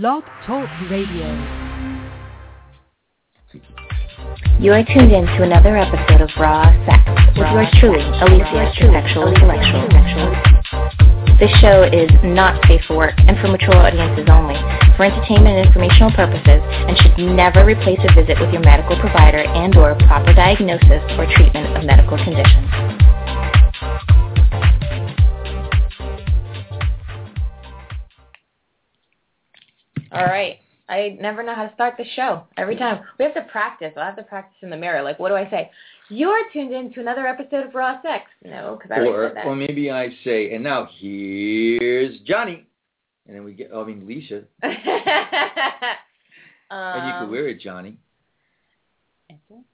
Blog Talk Radio. You are tuned in to another episode of Raw Sex with yours truly, Alicia, the sexual intellectual. This show is not safe for work and for mature audiences only, for entertainment and informational purposes, and should never replace a visit with your medical provider and or proper diagnosis or treatment of medical conditions. All right. I never know how to start the show. Every time. We have to practice. I'll have to practice in the mirror. Like, what do I say? You're tuned in to another episode of Raw Sex. No, because I already Or, said that. or maybe I say, and now here's Johnny. And then we get, I mean, Alicia. and you Um, could wear it, Johnny.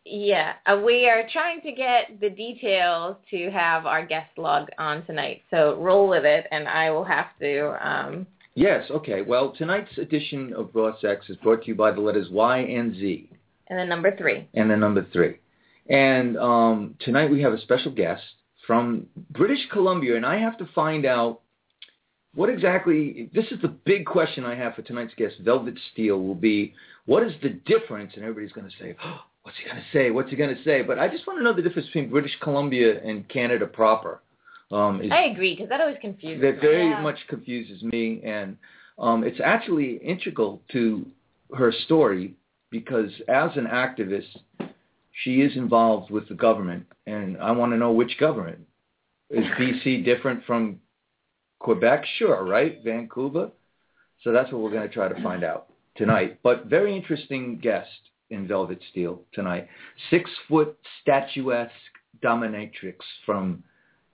Yeah, uh, we are trying to get the details to have our guest log on tonight. So roll with it, and I will have to. Um, Yes, okay. Well, tonight's edition of Raw Sex is brought to you by the letters Y and Z. and then number three. and then number three. And um, tonight we have a special guest from British Columbia, and I have to find out what exactly. This is the big question I have for tonight's guest. Velvet Steele will be what is the difference? And everybody's going to say, oh, "What's he going to say? What's he going to say?" But I just want to know the difference between British Columbia and Canada proper. Um, I agree because that always confuses that me. very Yeah. much confuses me, and um, it's actually integral to her story because as an activist, she is involved with the government, and I want to know which government. Is BC different from Quebec? Sure, right? Vancouver. So that's what we're going to try to find out tonight. But very interesting guest in Velvet Steele tonight. Six foot statuesque dominatrix from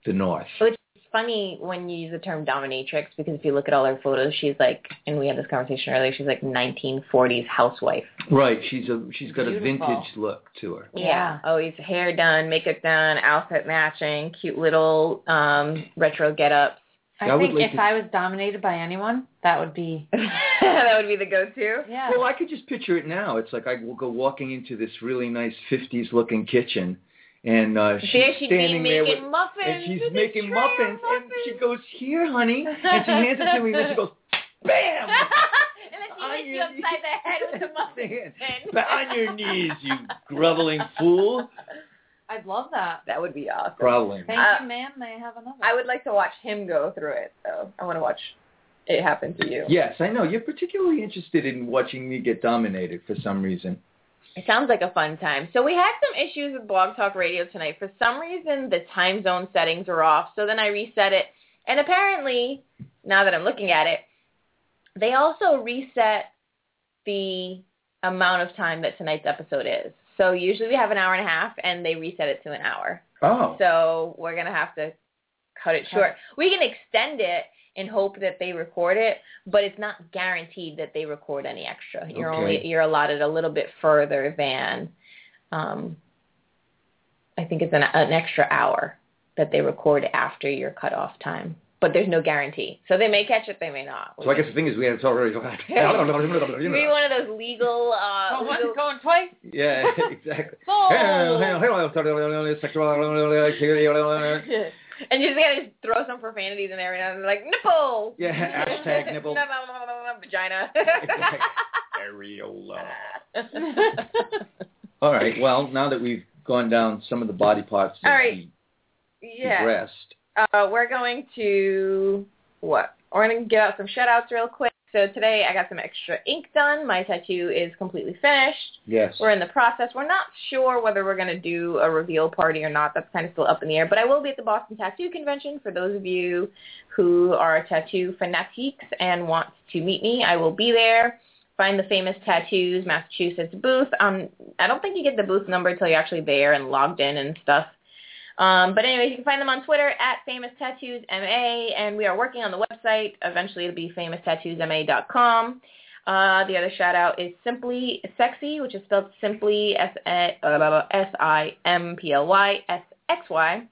the north. Which is funny when you use the term dominatrix because if you look at all her photos, she's like, and we had this conversation earlier, she's like 1940s housewife. Right. She's a she's got a vintage look to her. Yeah. Always hair done, makeup done, outfit matching, cute little um retro get-ups. I, I think like if to- I was dominated by anyone, that would be that would be the go-to. yeah. Well, I could just picture it now. It's like I will go walking into this really nice '50s looking kitchen, and uh, she's There she'd be standing there with, muffins. and she's with making tray of muffins, and she goes, "Here, honey," and she hands it to me, and then she goes, "Bam!" and then she On hits you your upside the head with the muffin. But on your knees, you groveling fool. I'd love that. That would be awesome. Groveling. Thank Uh, you, ma'am. May I have another? I would like to watch him go through it, though. I want to watch it happen to you. Yes, I know. You're particularly interested in watching me get dominated for some reason. It sounds like a fun time. So we had some issues with Blog Talk Radio tonight. For some reason, the time zone settings are off. So then I reset it. And apparently, now that I'm looking at it, they also reset the amount of time that tonight's episode is. So usually we have an hour and a half, and they reset it to an hour. Oh. So we're gonna have to cut it short. We can extend it in hope that they record it, but it's not guaranteed that they record any extra. You're Okay. only you're allotted a little bit further than, um, I think it's an, an extra hour that they record after your cutoff time. But there's no guarantee, so they may catch it, they may not. So I guess the thing is we have to already. Be one of those legal. Uh, Going once, legal going twice. Yeah, exactly. And you just gotta just throw some profanities in there and I'm like nipple. Yeah, hashtag nipple. No, no, no, no, no, vagina. Areola. All right. Well, now that we've gone down some of the body parts All right. yeah. breast. Uh, we're going to what? We're gonna give out some shout outs real quick. So today I got some extra ink done. My tattoo is completely finished. Yes. We're in the process. We're not sure whether we're going to do a reveal party or not. That's kind of still up in the air. But I will be at the Boston Tattoo Convention for those of you who are tattoo fanatics and want to meet me. I will be there. Find the Famous Tattoos Massachusetts booth. Um, I don't think you get the booth number until you're actually there and logged in and stuff. Um, but anyway, you can find them on Twitter at Famous Tattoos MA, and we are working on the website. Eventually, it'll be famoustattooosma.com. Uh, the other shout out is Simply Sexy, which is spelled simply S I M P L Y S X Y.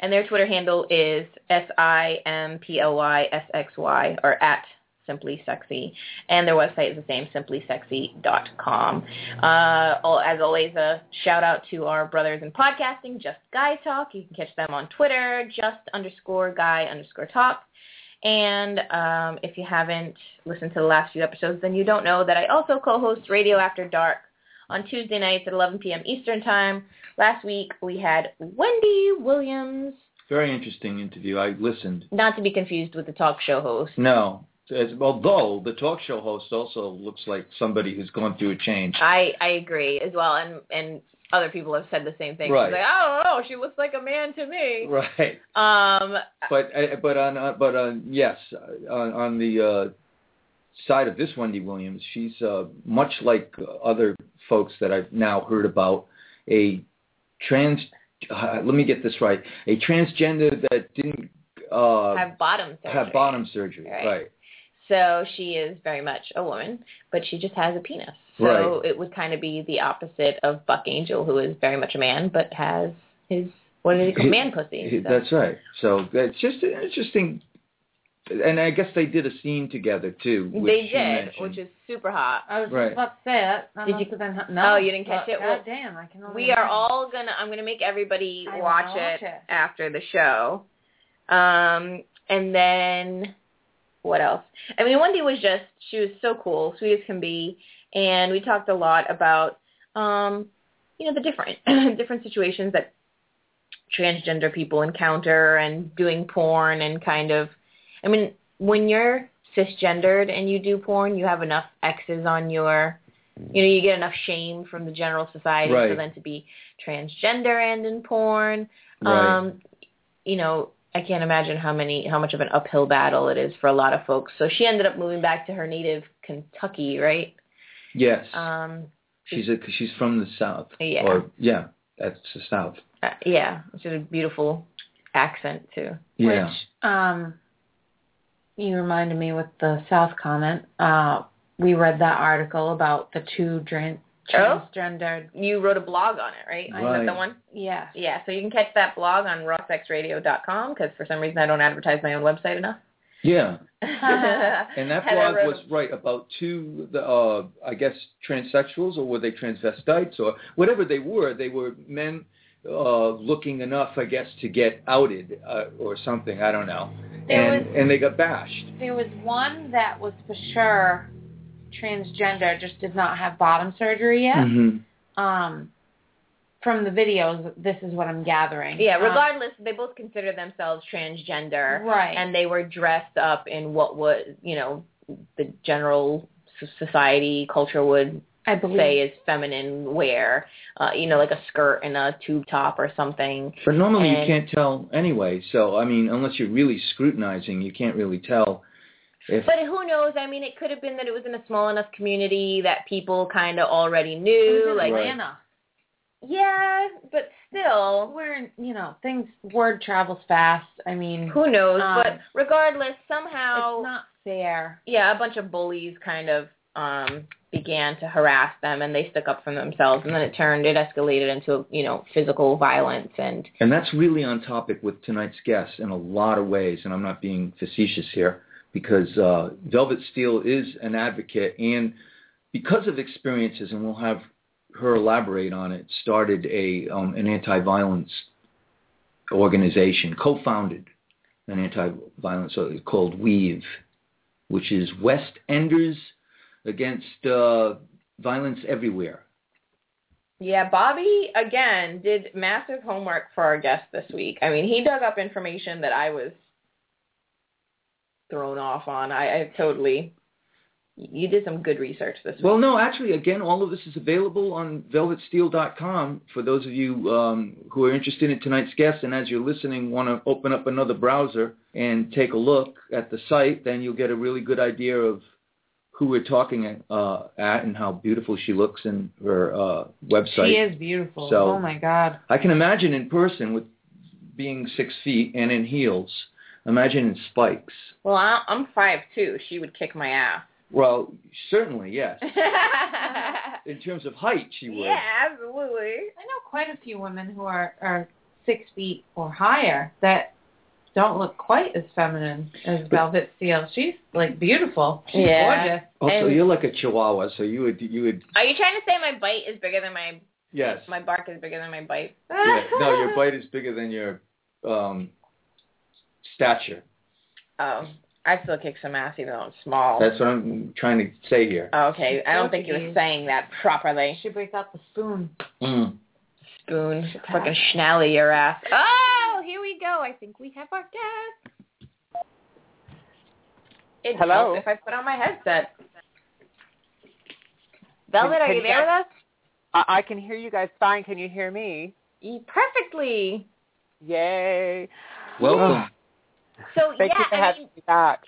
And their Twitter handle is S I M P L Y S X Y or at Simply Sexy. And their website is the same, simplysexy.com. Uh, as always, a shout out to our brothers in podcasting, Just Guy Talk. You can catch them on Twitter, just underscore guy underscore talk. And um, if you haven't listened to the last few episodes, then you don't know that I also co-host Radio After Dark on Tuesday nights at 11 p.m. Eastern Time. Last week we had Wendy Williams, Very interesting interview. I listened. not to be confused with the talk show host. No, as, although the talk show host also looks like somebody who's gone through a change. I I agree as well, and and other people have said the same thing. Right. She's like, I don't know, she looks like a man to me. Right. Um, But uh, but on uh, but on yes on on the uh, side of this Wendy Williams, she's uh, much like other folks that I've now heard about a trans. Uh, let me get this right. A transgender that didn't uh, have bottom surgery. have bottom surgery. Right. Right. So she is very much a woman, but she just has a penis. So Right. it would kind of be the opposite of Buck Angel, who is very much a man, but has his what do they call His- man pussy? He- So- That's right. So that's just an interesting. And I guess they did a scene together too. which they did, mentioned. which is super hot. I was Right. just about to say that. that Did must you- have been, no. Oh, you didn't catch Well, it? Well, God damn, I can only We are imagine. all gonna. I'm gonna make everybody watch, wanna watch it, it. after the show. Um, and then what else? I mean, Wendy was just she was so cool, sweet as can be, and we talked a lot about um, you know, the different different situations that transgender people encounter and doing porn and kind of. I mean, when you're cisgendered and you do porn, you have enough X's on your you know, you get enough shame from the general society Right. for then to be transgender and in porn. Right. Um, you know, I can't imagine how many how much of an uphill battle it is for a lot of folks. So she ended up moving back to her native Kentucky, right? yes. Um she's a, she's from the south. Yeah. Or yeah, that's the south. uh, yeah, which is a beautiful accent too. Yeah. Which, um, you reminded me with the South comment. Uh, we read that article about the two dran- Oh? transgendered. You wrote a blog on it, right? Is that Right. the one? Yes. Yeah, so you can catch that blog on rawsexradio.com because for some reason I don't advertise my own website enough. Yeah. And that blog wrote was right about two, the, uh, I guess, transsexuals, or were they transvestites, or whatever they were. They were men uh, looking enough, I guess, to get outed uh, or something. I don't know. There and was- and they got bashed. There was one that was for sure transgender, just did not have bottom surgery yet. hmm Um, from the videos, this is what I'm gathering. Yeah, Um, regardless, they both consider themselves transgender. right. and they were dressed up in what was you know the general society culture would I believe say is feminine wear uh you know like a skirt and a tube top or something But normally you can't tell anyway. So I mean, unless you're really scrutinizing, you can't really tell. If but who knows i mean it could have been that it was in a small enough community that people kind of already it was knew in like Atlanta. yeah but still Where you know things, word travels fast. I mean, who knows Um, but regardless somehow it's not fair. yeah, a bunch of bullies kind of um began to harass them and they stuck up for themselves and then it turned it escalated into, you know, physical violence and And that's really on topic with tonight's guest in a lot of ways, and I'm not being facetious here, because uh, Velvet Steele is an advocate, and because of experiences, and we'll have her elaborate on it, started a um, an anti-violence organization, co-founded an anti-violence called Weave, which is West Enders against uh, violence everywhere. yeah, Bobby again did massive homework for our guest this week. I mean, he dug up information that I was thrown off on. I, I totally you did some good research this week. Well, no, actually, again, all of this is available on velvetsteele.com for those of you um, who are interested in tonight's guest. And as you're listening, want to open up another browser and take a look at the site, then you'll get a really good idea of who we're talking at, uh, at and how beautiful she looks in her uh, website. She is beautiful. So- oh my god. I can imagine in person with being six feet and in heels. Imagine in spikes. Well, I, I'm five two. She would kick my ass. Well, certainly, yes. In terms of height, she would. yeah, absolutely. I know quite a few women who are are six feet or higher that don't look quite as feminine as Velvet Steele. She's like beautiful. She's Yeah. gorgeous. Also, And- you're like a chihuahua, so you would you would Are you trying to say my bite is bigger than my yes. my bark is bigger than my bite? Yeah, no, your bite is bigger than your um, stature. Oh, I still kick some ass even though I'm small. That's what I'm trying to say here. Oh, okay, I don't think you were saying that properly. She break out the spoon. Mm. Spoon, fucking schnally your ass. Oh, here we go. I think we have our guest. It Hello? helps if I put on my headset. Velvet, are can you you there with us? I, I can hear you guys fine. Can you hear me? Perfectly. Yay. Welcome. So Thank yeah, you for I having mean, me back.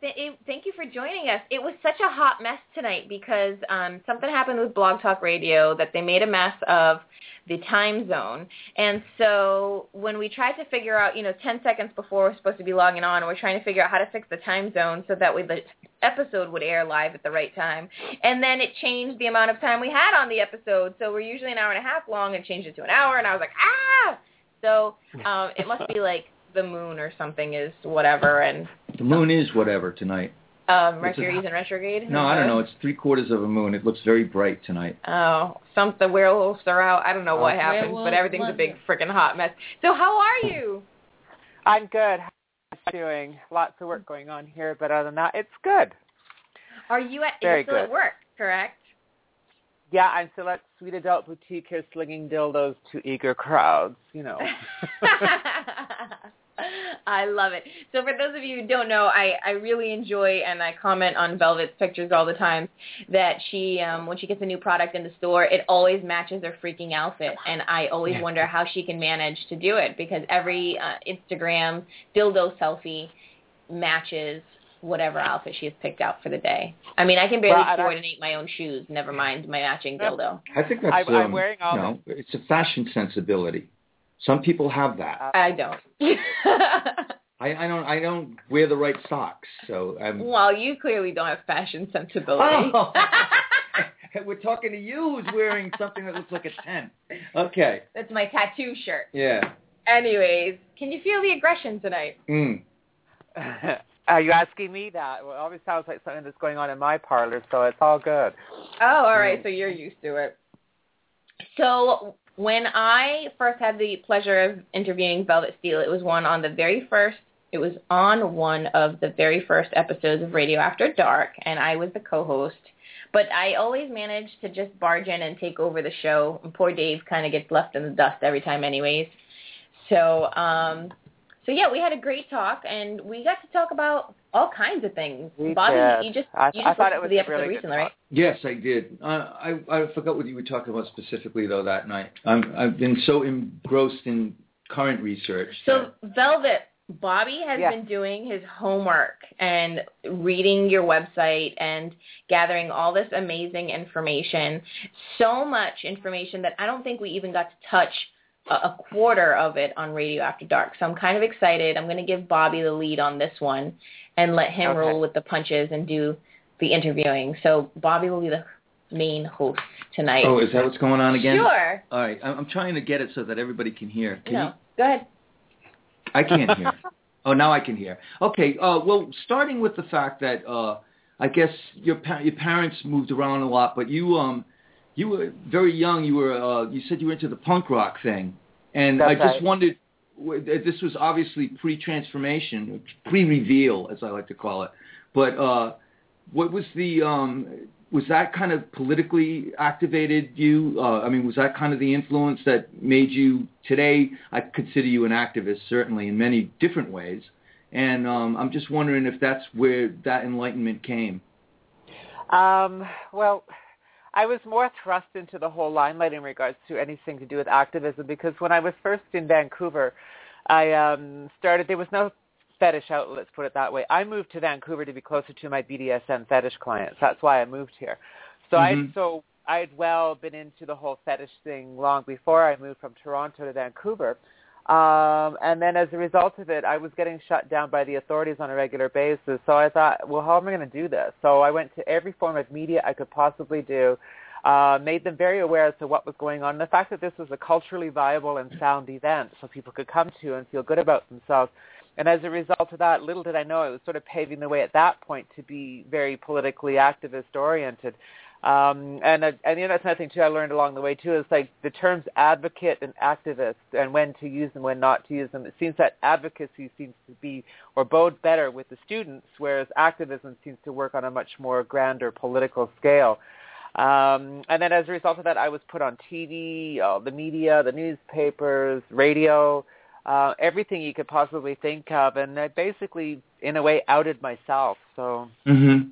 th- it, thank you for joining us. It was such a hot mess tonight because um, something happened with Blog Talk Radio that they made a mess of the time zone. And so when we tried to figure out, you know, 10 seconds before we're supposed to be logging on, we're trying to figure out how to fix the time zone so that way the episode would air live at the right time. And then it changed the amount of time we had on the episode. So we're usually an hour and a half long and changed it to an hour. And I was like, ah! So um, it must be like the moon or something is whatever. And The moon is whatever tonight. um, It's a- Mercury's in retrograde. No, I don't know. It's three quarters of a moon. It looks very bright tonight. Oh, some the werewolves are out. I don't know what Oh. happened, but everything's a big freaking hot mess. So how are you? I'm good. How are you doing? Lots of work going on here, but other than that, it's good. Are you at Very you're still at good. work? Correct. Yeah, I'm still at Sweet Adult Boutique here slinging dildos to eager crowds, you know. I love it. So for those of you who don't know, I, I really enjoy and I comment on Velvet's pictures all the time that she um when she gets a new product in the store, it always matches her freaking outfit and I always Yeah. wonder how she can manage to do it because every uh, Instagram dildo selfie matches whatever outfit she has picked out for the day. I mean, I can barely Well, and I- coordinate my own shoes, never mind my matching dildo. I think that's I'm- I'm um, wearing all no, it's a fashion sensibility. Some people have that. I don't. I, I don't. I don't wear the right socks, so I'm. well, you clearly don't have fashion sensibility. Oh. We're talking to you who's wearing something that looks like a tent. Okay. That's my tattoo shirt. Yeah. Anyways, can you feel the aggression tonight? Mm. are you asking me that? Well, it always sounds like something that's going on in my parlor, so it's all good. Oh, all right. So you're used to it. So when I first had the pleasure of interviewing Velvet Steele, it was one on the very first. It was on one of the very first episodes of Radio After Dark, and I was the co-host. But I always managed to just barge in and take over the show. And poor Dave kind of gets left in the dust every time, anyways. So, um, so yeah, we had a great talk, and we got to talk about all kinds of things. We Bobby, did. you just I- you I just thought it was the episode really recently, right? Yes, I did. Uh, I I forgot what you were talking about specifically though that night. I'm I've been so engrossed in current research. So Velvet, Bobby has Yeah. been doing his homework and reading your website and gathering all this amazing information. So much information that I don't think we even got to touch a, a quarter of it on Radio After Dark. So I'm kind of excited. I'm going to give Bobby the lead on this one and let him Okay. roll with the punches and do the interviewing. So Bobby will be the main host tonight. oh, is that what's going on again? Sure. All right. I'm, I'm trying to get it so that everybody can hear. Can no. you? Go ahead. I can't hear. oh, now I can hear. Okay. Uh, well, starting with the fact that uh, I guess your pa- your parents moved around a lot, but you um you were very young. You were uh, you said you were into the punk rock thing, and I That's just right. wondered. This was obviously pre-transformation, pre-reveal, as I like to call it. But uh, what was the um, was that kind of politically activated you? Uh, I mean, was that kind of the influence that made you today? I consider you an activist, certainly in many different ways, and um, I'm just wondering if that's where that enlightenment came. Um, well, I was more thrust into the whole limelight in regards to anything to do with activism because when I was first in Vancouver, I um, started. There was no fetish outlet. Let's put it that way. I moved to Vancouver to be closer to my BDSM fetish clients. That's why I moved here. So Mhm. I so I had well been into the whole fetish thing long before I moved from Toronto to Vancouver. Um, and then as a result of it, I was getting shut down by the authorities on a regular basis. So I thought, well, how am I going to do this? So I went to every form of media I could possibly do, uh, made them very aware as to what was going on, the fact that this was a culturally viable and sound event so people could come to and feel good about themselves. And as a result of that, little did I know it was sort of paving the way at that point to be very politically activist oriented. Um, and uh, and you know that's another thing too I learned along the way too is like the terms advocate and activist and when to use them, when not to use them. It seems that advocacy seems to be or bode better with the students, whereas activism seems to work on a much more grander political scale. Um, and then as a result of that, I was put on TV, uh, the media, the newspapers, radio, uh, everything you could possibly think of, and I basically, in a way, outed myself. So. Mm-hmm.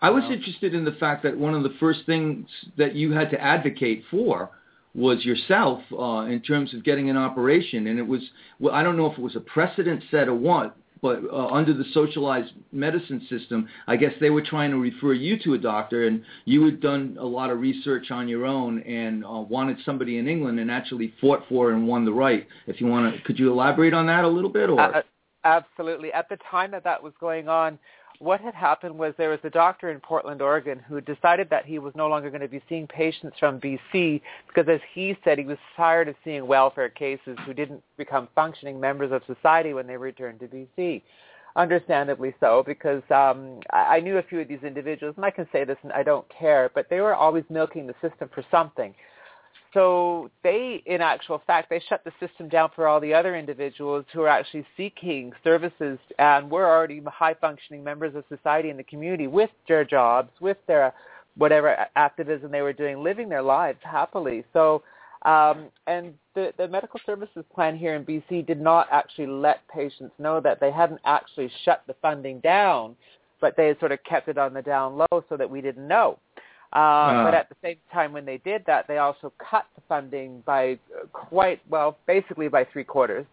I was interested in the fact that one of the first things that you had to advocate for was yourself uh, in terms of getting an operation, and it was well, I don't know if it was a precedent set or what, but uh, under the socialized medicine system, I guess they were trying to refer you to a doctor, and you had done a lot of research on your own and uh, wanted somebody in England and actually fought for and won the right. If you want to, could you elaborate on that a little bit? Or absolutely. At the time that that was going on, what had happened was there was a doctor in Portland, Oregon, who decided that he was no longer going to be seeing patients from BC because, as he said, he was tired of seeing welfare cases who didn't become functioning members of society when they returned to BC. Understandably so, because um, I knew a few of these individuals, and I can say this, and I don't care, but they were always milking the system for something. So they, in actual fact, they shut the system down for all the other individuals who are actually seeking services and were already high-functioning members of society in the community with their jobs, with their whatever activism they were doing, living their lives happily. So, um, and the, the medical services plan here in BC did not actually let patients know that they hadn't actually shut the funding down, but they had sort of kept it on the down low so that we didn't know. Uh, But at the same time, when they did that, they also cut the funding by quite well, basically by three quarters.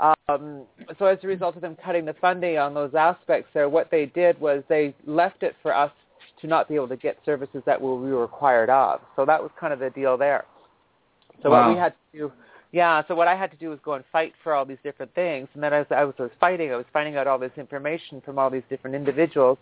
Um, so as a result of them cutting the funding on those aspects there, what they did was they left it for us to not be able to get services that we were required of. So that was kind of the deal there. So wow. what we had to do, yeah. So what I had to do was go and fight for all these different things, and then as I was, I was fighting, I was finding out all this information from all these different individuals,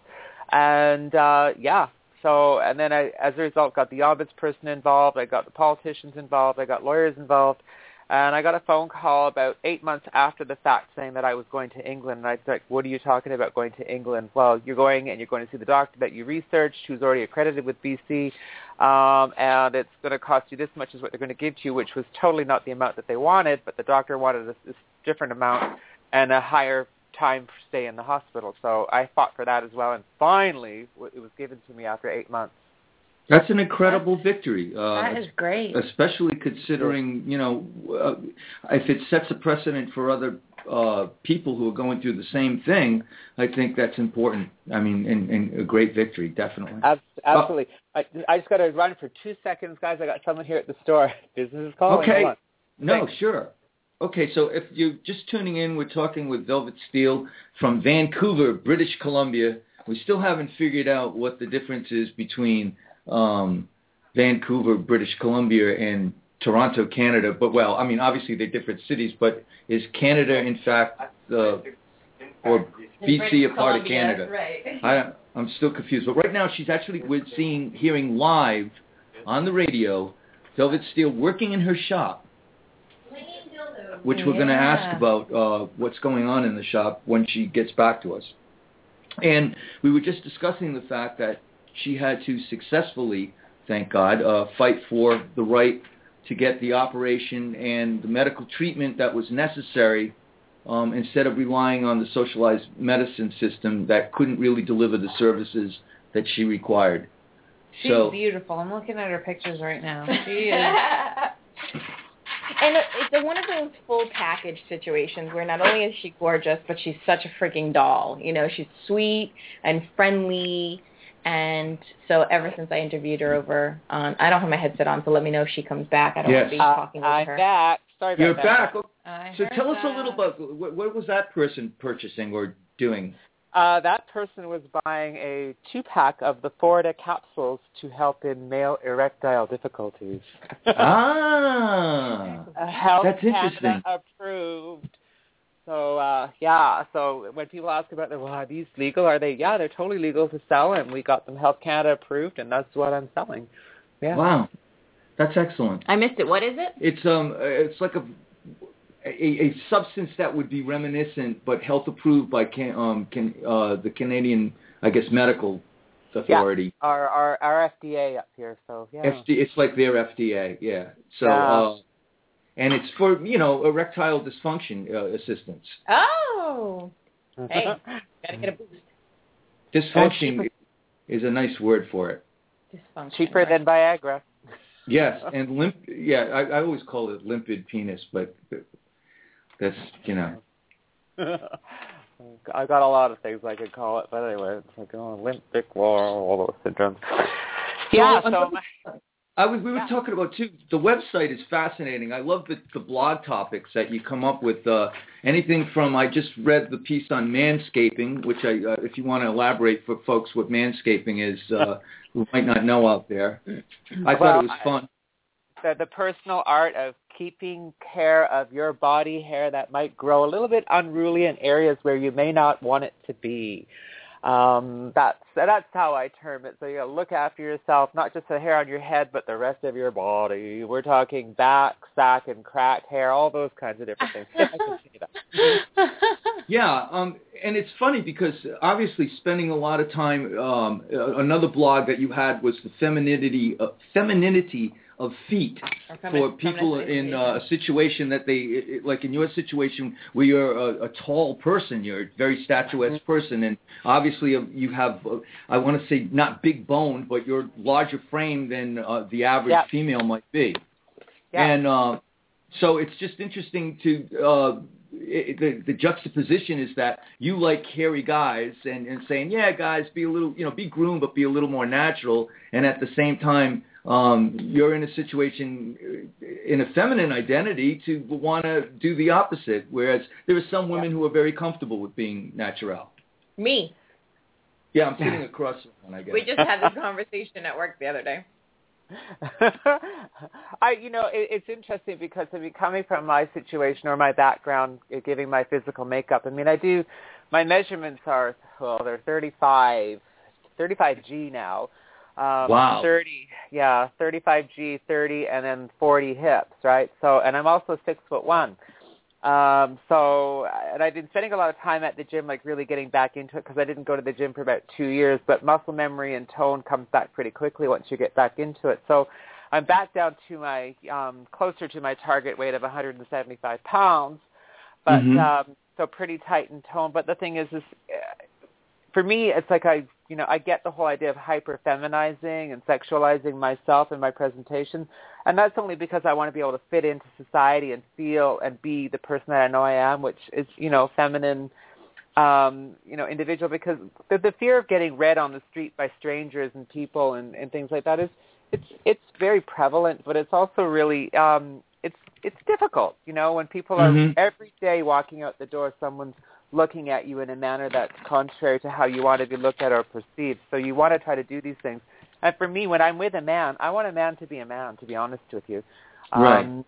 and uh, yeah, so, and then I, as a result, got the ombudsperson involved. I got the politicians involved. I got lawyers involved. And I got a phone call about eight months after the fact saying that I was going to England. And I said, what are you talking about going to England? Well, you're going and you're going to see the doctor that you researched who's already accredited with BC. Um, and it's going to cost you this much is what they're going to give to you, which was totally not the amount that they wanted. But the doctor wanted a, a different amount and a higher time stay in the hospital. So I fought for that as well, and finally it was given to me after eight months. That's an incredible victory. Uh, that is great. Especially considering, you know, uh, if it sets a precedent for other uh, people who are going through the same thing, I think that's important. I mean, and, and a great victory, definitely. Absolutely. I, I just got to run for two seconds, guys. I got someone here at the store. Business is calling. Okay. No, Thanks. sure. Okay, so if you're just tuning in, we're talking with Velvet Steele from Vancouver, British Columbia. We still haven't figured out what the difference is between um, Vancouver, British Columbia, and Toronto, Canada. But well, I mean, obviously they're different cities. But is Canada, in fact, the or BC a part of Canada? Right. I, I'm still confused. But right now, she's actually we're seeing, hearing live on the radio, Velvet Steele working in her shop which we're going to ask about uh, what's going on in the shop when she gets back to us. And we were just discussing the fact that she had to successfully, thank God, uh, fight for the right to get the operation and the medical treatment that was necessary um, instead of relying on the socialized medicine system that couldn't really deliver the services that she required. She's so, beautiful. I'm looking at her pictures right now. She is and it's a one of those full package situations where not only is she gorgeous, but she's such a freaking doll. You know, she's sweet and friendly. And so ever since I interviewed her over on, I don't have my headset on, so let me know if she comes back. I don't yes. want to be talking uh, I'm her. back. Sorry about You're that. back. so tell us a little about what, what was that person purchasing or doing? Uh, that person was buying a two-pack of the Florida capsules to help in male erectile difficulties. ah, Health that's interesting. Canada approved. So uh, yeah, so when people ask about them, well, are these legal? Are they? Yeah, they're totally legal to sell, and we got them Health Canada approved, and that's what I'm selling. Yeah. Wow, that's excellent. I missed it. What is it? It's um, it's like a a, a substance that would be reminiscent but health approved by can, um, can, uh, the Canadian, I guess, medical authority. Yeah, our our our FDA up here. So yeah. FD, it's like their FDA. Yeah. So. Yeah. Uh, and it's for you know erectile dysfunction uh, assistance. Oh, hey, gotta get a boost. Dysfunction is a nice word for it. Dysfunction. Cheaper right? than Viagra. Yes, and limp. Yeah, I, I always call it limpid penis, but that's you know. I got a lot of things I could call it, but anyway, it's like oh, limp dick war, all those syndromes. Yeah, So, so I was, we were Yeah. talking about too. The website is fascinating. I love the, the blog topics that you come up with. Uh, anything from I just read the piece on manscaping, which I, uh, if you want to elaborate for folks what manscaping is, uh, who might not know out there. I thought it was fun. the, the personal art of keeping care of your body hair that might grow a little bit unruly in areas where you may not want it to be. Um, that's that's how I term it. So you gotta look after yourself, not just the hair on your head, but the rest of your body. We're talking back, sack, and crack hair, all those kinds of different things. If I can say that. Yeah, um, and it's funny because obviously spending a lot of time. Um, uh, another blog that you had was the femininity, uh, femininity of feet Or for people in uh, a situation that they like in your situation where you're a, a tall person, you're a very statuesque Mm-hmm. person, and obviously uh, you have uh, I want to say not big boned, but you're larger frame than uh, the average Yeah. female might be. Yeah. And uh, so it's just interesting to uh, it, the, the juxtaposition is that you like hairy guys and, and saying, yeah, guys, be a little, you know, be groomed, but be a little more natural. And at the same time, um, you're in a situation uh, in a feminine identity to want to do the opposite. Whereas there are some women who are very comfortable with being natural. Me. Yeah, I'm sitting across from one, I guess. We just had this conversation at work the other day. I, you know, it, it's interesting because I mean, coming from my situation or my background, uh, giving my physical makeup. I mean, I do. My measurements are well, they're 35, 35G now. Um, Wow. 30, yeah, 35G, 30, and then 40 hips, right? So, and I'm also six foot one. Um, so, and I've been spending a lot of time at the gym, like really getting back into it because I didn't go to the gym for about two years. But muscle memory and tone comes back pretty quickly once you get back into it. So, I'm back down to my um, closer to my target weight of 175 pounds, but Mhm. um, so pretty tight in tone. But the thing is, is for me, it's like I, you know, I get the whole idea of hyper feminizing and sexualizing myself and my presentation, and that's only because I want to be able to fit into society and feel and be the person that I know I am, which is, you know, feminine, um, you know, individual. Because the, the fear of getting read on the street by strangers and people and, and things like that is, it's it's very prevalent, but it's also really, um, it's it's difficult, you know, when people are Mhm. every day walking out the door, someone's looking at you in a manner that's contrary to how you want to be looked at or perceived. So you want to try to do these things. And for me, when I'm with a man, I want a man to be a man, to be honest with you. Right. Um,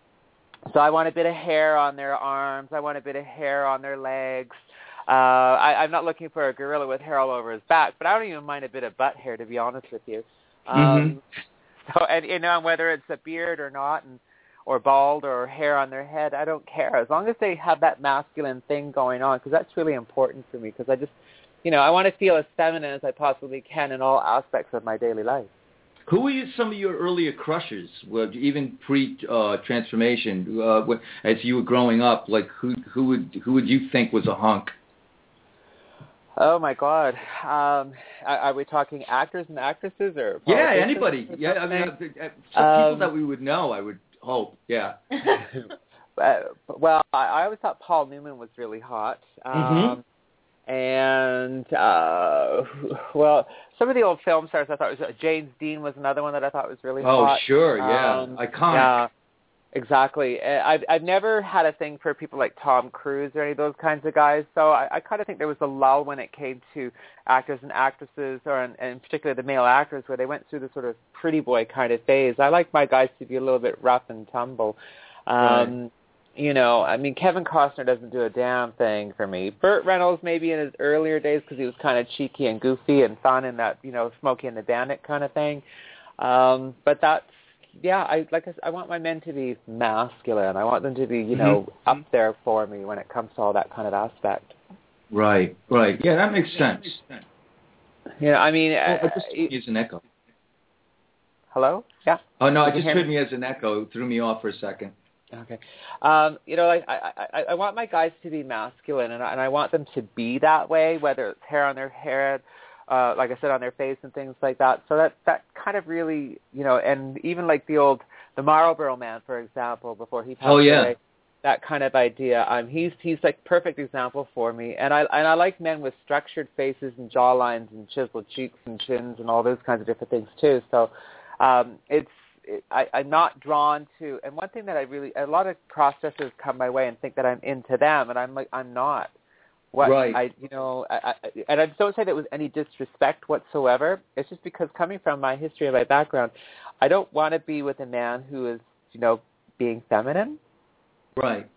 so I want a bit of hair on their arms. I want a bit of hair on their legs. Uh, I, I'm not looking for a gorilla with hair all over his back, but I don't even mind a bit of butt hair, to be honest with you. Um, So, and you know, whether it's a beard or not, and or bald or hair on their head, I don't care as long as they have that masculine thing going on, because that's really important for me. Because I just, you know, I want to feel as feminine as I possibly can in all aspects of my daily life. Who were some of your earlier crushes, well, even pre-transformation, uh, when- as you were growing up? Like who who would who would you think was a hunk? Oh my God, um, are, are we talking actors and actresses or Yeah, anybody. or Yeah, I mean, uh, uh, some people Um, that we would know. I would hope. Yeah. uh, well, I, I always thought Paul Newman was really hot. Um, And uh, well, some of the old film stars I thought was uh, James Dean was another one that I thought was really Oh, hot. Oh sure. Yeah. Um, Iconic. Yeah, exactly. Uh, I've I've never had a thing for people like Tom Cruise or any of those kinds of guys. So I, I kind of think there was a lull when it came to actors and actresses, or and, and particularly the male actors, where they went through the sort of pretty boy kind of phase. I like my guys to be a little bit rough and tumble. Um, You know, I mean, Kevin Costner doesn't do a damn thing for me. Burt Reynolds maybe in his earlier days because he was kind of cheeky and goofy and fun and that you know Smokey and the Bandit kind of thing. Um, but that's yeah, I like I, I want my men to be masculine. I want them to be you know Mhm. up there for me when it comes to all that kind of aspect. Right. Right. Yeah, that makes sense. Yeah, I mean, Well, uh, I just heard me an echo. hello. Yeah. Oh no, I Did you just hear heard me? me as an echo. It threw me off for a second. Okay. Um, you know, like I, I, I want my guys to be masculine, and I, and I want them to be that way, whether it's hair on their head, uh, like I said, on their face and things like that. So that that kind of really, you know, and even like the old the Marlboro Man, for example, before he passed Oh, yeah. away, that kind of idea. Um, he's he's like perfect example for me, and I and I like men with structured faces and jawlines and chiseled cheeks and chins and all those kinds of different things too. So um, it's it, I, I'm not drawn to. And one thing that I really a lot of cross-dressers come my way and think that I'm into them, and I'm like I'm not. What Right. I you know, I, I, and I don't say that with any disrespect whatsoever. It's just because coming from my history and my background, I don't want to be with a man who is you know being feminine. Right.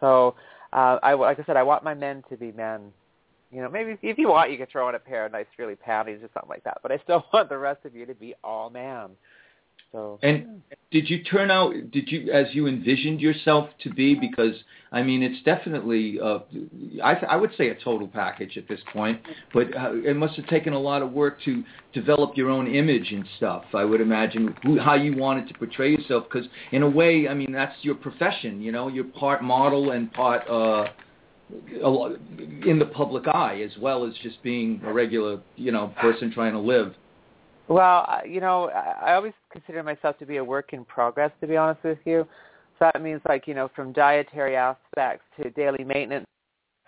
So, uh, I like I said, I want my men to be men. You know, maybe if you want, you can throw in a pair of nice, really panties or something like that. But I still want the rest of you to be all man. So, And did you turn out? Did you, as you envisioned yourself to be? Because I mean, it's definitely, uh, I, I would say, a total package at this point. But uh, it must have taken a lot of work to develop your own image and stuff. I would imagine who, how you wanted to portray yourself. Because in a way, I mean, that's your profession. You know, you're part model and part. Uh, in the public eye as well as just being a regular, you know, person trying to live. Well, you know, I always consider myself to be a work in progress. To be honest with you, so that means like you know, from dietary aspects to daily maintenance.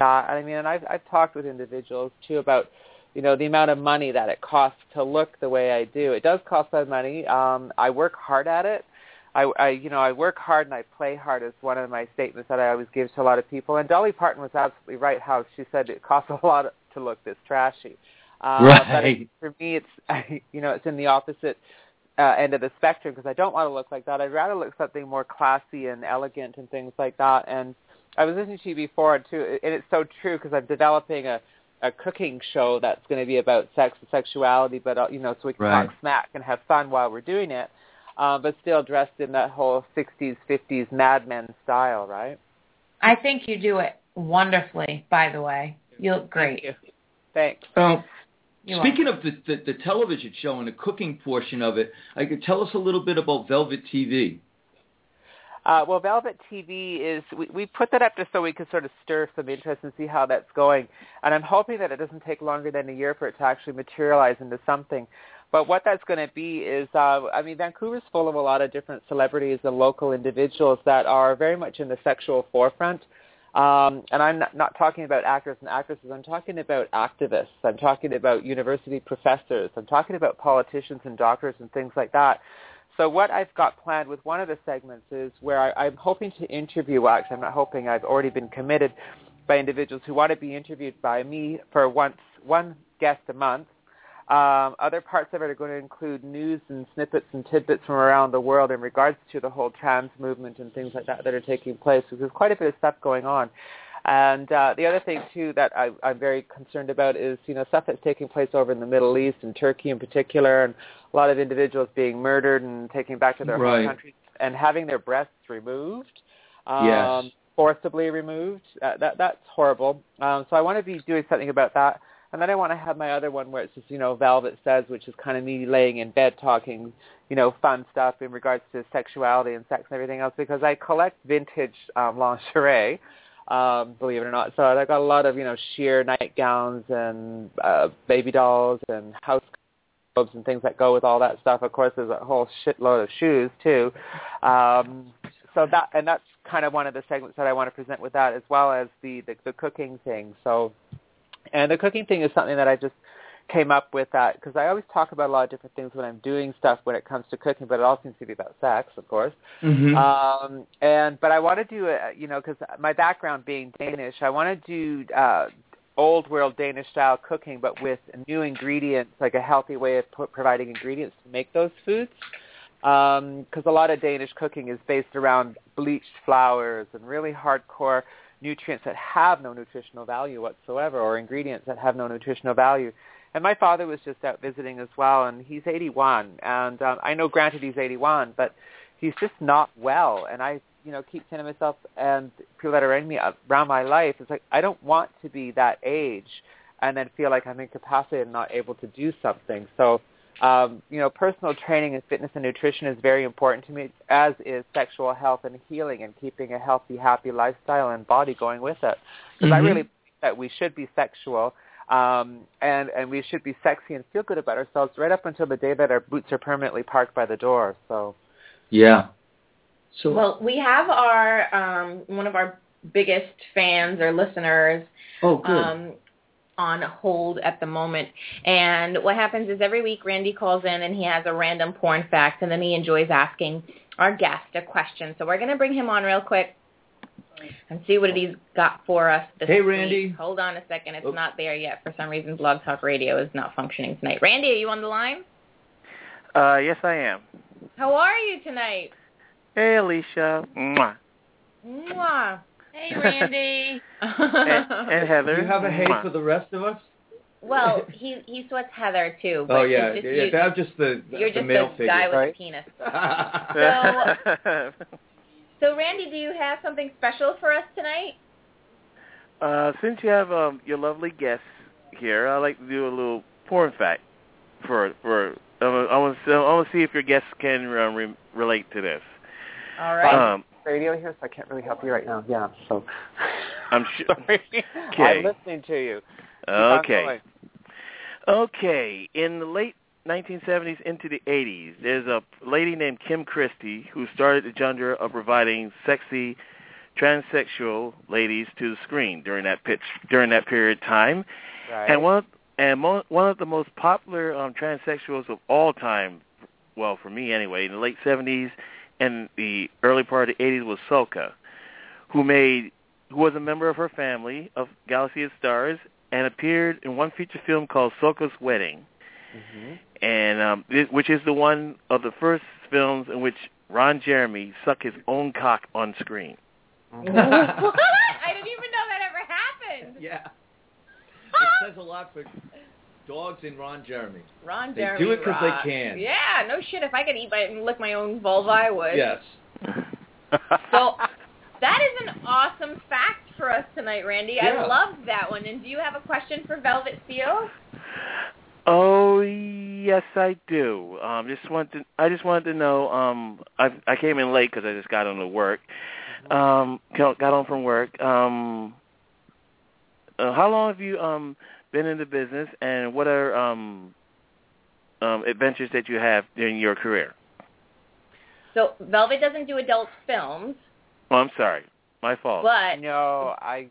Uh, I mean, and I've I've talked with individuals too about you know the amount of money that it costs to look the way I do. It does cost that money. Um, I work hard at it. I, I you know I work hard and I play hard is one of my statements that I always give to a lot of people. And Dolly Parton was absolutely right. How she said it costs a lot to look this trashy. Uh, But Right. it, for me, it's you know it's in the opposite uh, end of the spectrum because I don't want to look like that. I'd rather look something more classy and elegant and things like that. And I was listening to you before too, and it's so true because I'm developing a a cooking show that's going to be about sex and sexuality, but uh, you know, so we can Right. talk smack and have fun while we're doing it, uh, but still dressed in that whole '60s, '50s Mad Men style, right? I think you do it wonderfully, by the way. You look great. Thank you. Thanks. Um, You Speaking of the, the, the television show and the cooking portion of it, I could tell us a little bit about Velvet TV. Uh, well, Velvet TV is we, we put that up just so we could sort of stir some interest and see how that's going. And I'm hoping that it doesn't take longer than a year for it to actually materialize into something. But what that's going to be is, uh, I mean, Vancouver's full of a lot of different celebrities and local individuals that are very much in the sexual forefront. Um, and I'm not, not talking about actors and actresses. I'm talking about activists. I'm talking about university professors. I'm talking about politicians and doctors and things like that. So what I've got planned with one of the segments is where I, I'm hoping to interview, actually I'm not hoping, I've already been committed by individuals who want to be interviewed by me for once, one guest a month. Um, other parts of it are going to include news and snippets and tidbits from around the world in regards to the whole trans movement and things like that that are taking place. So there's quite a bit of stuff going on. And uh, the other thing too that I, I'm very concerned about is you know stuff that's taking place over in the Middle East and Turkey in particular, and a lot of individuals being murdered and taken back to their Right. home countries and having their breasts removed, um, Yes. forcibly removed. Uh, that that's horrible. Um, so I want to be doing something about that. And then I want to have my other one where it's just, you know, Velvet Says, which is kind of me laying in bed talking, you know, fun stuff in regards to sexuality and sex and everything else because I collect vintage um, lingerie, um, believe it or not. So I've got a lot of, you know, sheer nightgowns and uh, baby dolls and house clothes and things that go with all that stuff. Of course, there's a whole shitload of shoes too. Um, so that and that's kind of one of the segments that I want to present with that, as well as the the, the cooking thing. So, and the cooking thing is something that I just came up with that because I always talk about a lot of different things when I'm doing stuff when it comes to cooking, but it all seems to be about sex, of course. Mm-hmm. Um, and but I want to do a, you know, because my background being Danish, I want to do uh, old world Danish style cooking, but with new ingredients, like a healthy way of p- providing ingredients to make those foods. Because a lot of Danish cooking is based around bleached flours and really hardcore nutrients that have no nutritional value whatsoever, or ingredients that have no nutritional value. And my father was just out visiting as well, and he's 81. And um, I know, granted, he's 81, but he's just not well. And I, you know, keep saying to myself and people that are around me around my life, it's like I don't want to be that age. and then feel like I'm incapacitated and not able to do something. So, um, you know, personal training and fitness and nutrition is very important to me, as is sexual health and healing and keeping a healthy, happy lifestyle and body going with it. Because Mhm. I really think that we should be sexual um, and and we should be sexy and feel good about ourselves right up until the day that our boots are permanently parked by the door. So Yeah. So Well, we have our um, one of our biggest fans or listeners oh good. um, on hold at the moment. And what happens is every week Randy calls in and he has a random porn fact, and then he enjoys asking our guest a question. So we're going to bring him on real quick and see what he's got for us this Hey, week. Randy. Hold on a second. It's Oops. not there yet. For some reason, Blog Talk Radio is not functioning tonight. Randy, are you on the line? Uh, yes, I am. How are you tonight? Hey, Alicia. Mwah. Mwah. Hey, Randy. And, and Heather. Do you have a hey Mwah. for the rest of us? well, he he sweats Heather too. But oh yeah, it's just yeah. you, I'm just the you're the just male a figure. guy with right? a penis. So- So, Randy, do you have something special for us tonight? uh, since you have um, your lovely guests here, I'd like to do a little porn fact for for. I want to I want to see if your guests can uh, re- relate to this. All right. Um, radio here, so I can't really help you right now. Yeah, so I'm sure. Okay. I'm listening to you. Keep Okay. Okay. In the late 1970s into the 80s, there's a lady named Kim Christy who started the genre of providing sexy transsexual ladies to the screen during that pitch during that period of time. Right. And one of, and mo- one of the most popular um, transsexuals of all time, well, for me anyway, in the late 70s and the early part of the 80s was Sulka, who made who was a member of her family of Galaxy of Stars and appeared in one feature film called Sulka's Wedding, Mhm. and um, it, which is the one of the first films in which Ron Jeremy sucked his own cock on screen. what? I didn't even know that ever happened. yeah. It says a lot for dogs and Ron Jeremy. Ron They Jeremy. do it because they can. Yeah, no shit. If I could eat my and lick my own vulva, I would. Yes. So that is an awesome fact for us tonight, Randy. Yeah. I love that one. And do you have a question for Velvet Steele? Oh yes, I do. Um, just want to. I just wanted to know. Um, I I came in late because I just got on to work. Um, got on from work. Um, uh, how long have you um been in the business, and what are um um adventures that you have during your career? So Velvet doesn't do adult films, Oh, I'm sorry, my fault. but No, I.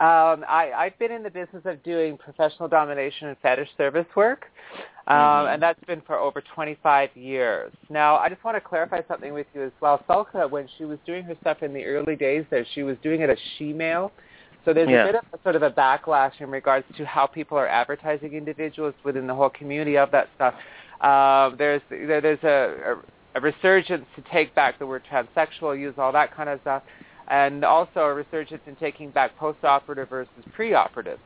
Um, I, I've been in the business of doing professional domination and fetish service work, um, Mhm. and that's been for over 25 years. Now, I just want to clarify something with you as well. Sulka, when she was doing her stuff in the early days there, she was doing it as she-male. So there's a bit of a, sort of a backlash in regards to how people are advertising individuals within the whole community of that stuff. Uh, there's there, there's a, a, a resurgence to take back the word transsexual, use all that kind of stuff, and also a resurgence in taking back post-operative versus pre-operative.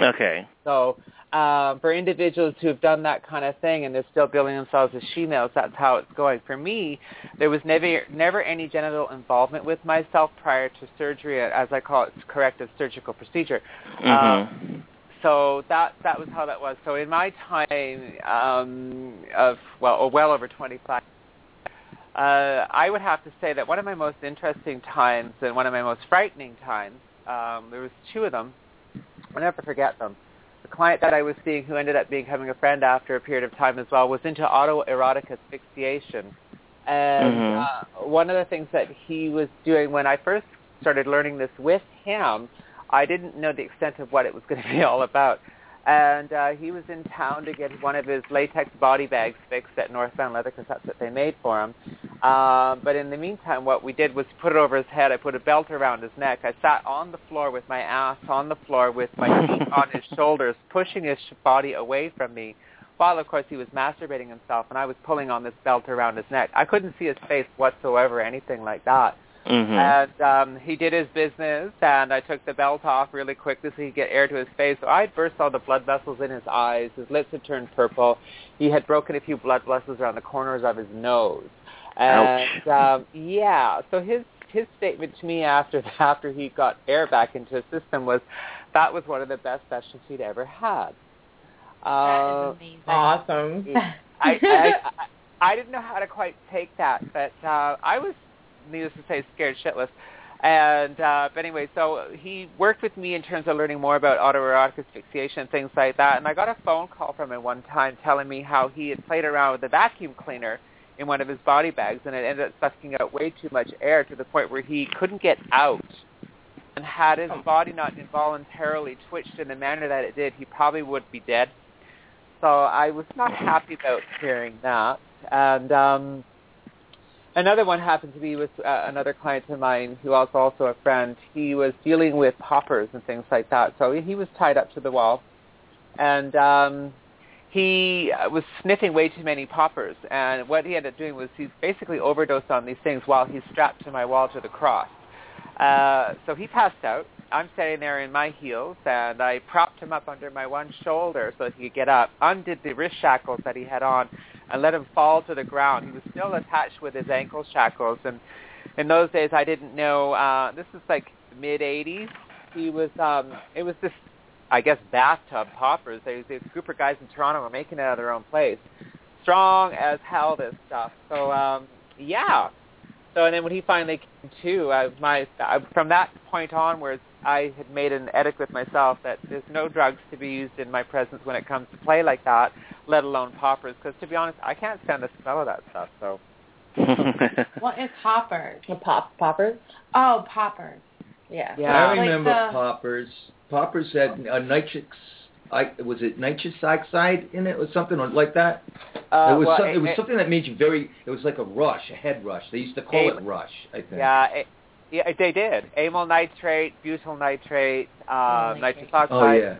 Okay. So um, for individuals who have done that kind of thing and they're still billing themselves as she-males, that's how it's going. For me, there was never never any genital involvement with myself prior to surgery, as I call it, corrective surgical procedure. Mhm. So that that was how that was. So in my time um, of well, well over 25, uh, I would have to say that one of my most interesting times and one of my most frightening times, um, there was two of them. I'll never forget them. The client that I was seeing, who ended up becoming a friend after a period of time as well, was into autoerotic asphyxiation. And Mhm. uh, one of the things that he was doing when I first started learning this with him, I didn't know the extent of what it was going to be all about. And uh, he was in town to get one of his latex body bags fixed at Northbound Leather because that's what they made for him. Um, but in the meantime, what we did was put it over his head. I put a belt around his neck. I sat on the floor with my ass on the floor with my feet on his shoulders, pushing his body away from me. While, of course, he was masturbating himself, and I was pulling on this belt around his neck. I couldn't see his face whatsoever, anything like that. Mhm. And um, he did his business, and I took the belt off really quickly so he could get air to his face. So I burst all the blood vessels in his eyes. His lips had turned purple. He had broken a few blood vessels around the corners of his nose. And um, yeah, so his his statement to me after after he got air back into his system was that was one of the best sessions he'd ever had. That Uh, is amazing. Awesome. I, I, I I didn't know how to quite take that, but uh, I was, needless to say, scared shitless. And uh, but anyway, so he worked with me in terms of learning more about autoerotic asphyxiation and things like that. And I got a phone call from him one time telling me how he had played around with a vacuum cleaner in one of his body bags, and it ended up sucking out way too much air to the point where he couldn't get out. And had his body not involuntarily twitched in the manner that it did, he probably would be dead. So I was not happy about hearing that. And um, another one happened to be with uh, another client of mine who was also a friend. He was dealing with poppers and things like that. So he was tied up to the wall. And um, he was sniffing way too many poppers. And what he ended up doing was he basically overdosed on these things while he's strapped to my wall to the cross. Uh, so he passed out. I'm sitting there in my heels, and I propped him up under my one shoulder so he could get up, undid the wrist shackles that he had on, and let him fall to the ground. He was still attached with his ankle shackles, and in those days I didn't know. Uh, this is like mid '80s. He was. Um, it was this, I guess, bathtub poppers. Was these group of guys in Toronto were making it out of their own place. Strong as hell, this stuff. So um, yeah. So and then when he finally came to, I, my I, from that point onwards, I had made an edict with myself that there's no drugs to be used in my presence when it comes to play like that, let alone poppers. Because to be honest, I can't stand the smell of that stuff. So What is poppers? The pop poppers. Oh, poppers. Yeah. Yeah. I Like remember the- poppers. Poppers had a nitric. I, was it nitrous oxide in it or something or like that? uh, it was well, some, it was it- something that made you very. It was like a rush, a head rush. They used to call Hey, it rush. I think. Yeah, it, yeah, they did. Amyl nitrate, butyl nitrate, uh, Amyl nitrous oxide, Oh yeah.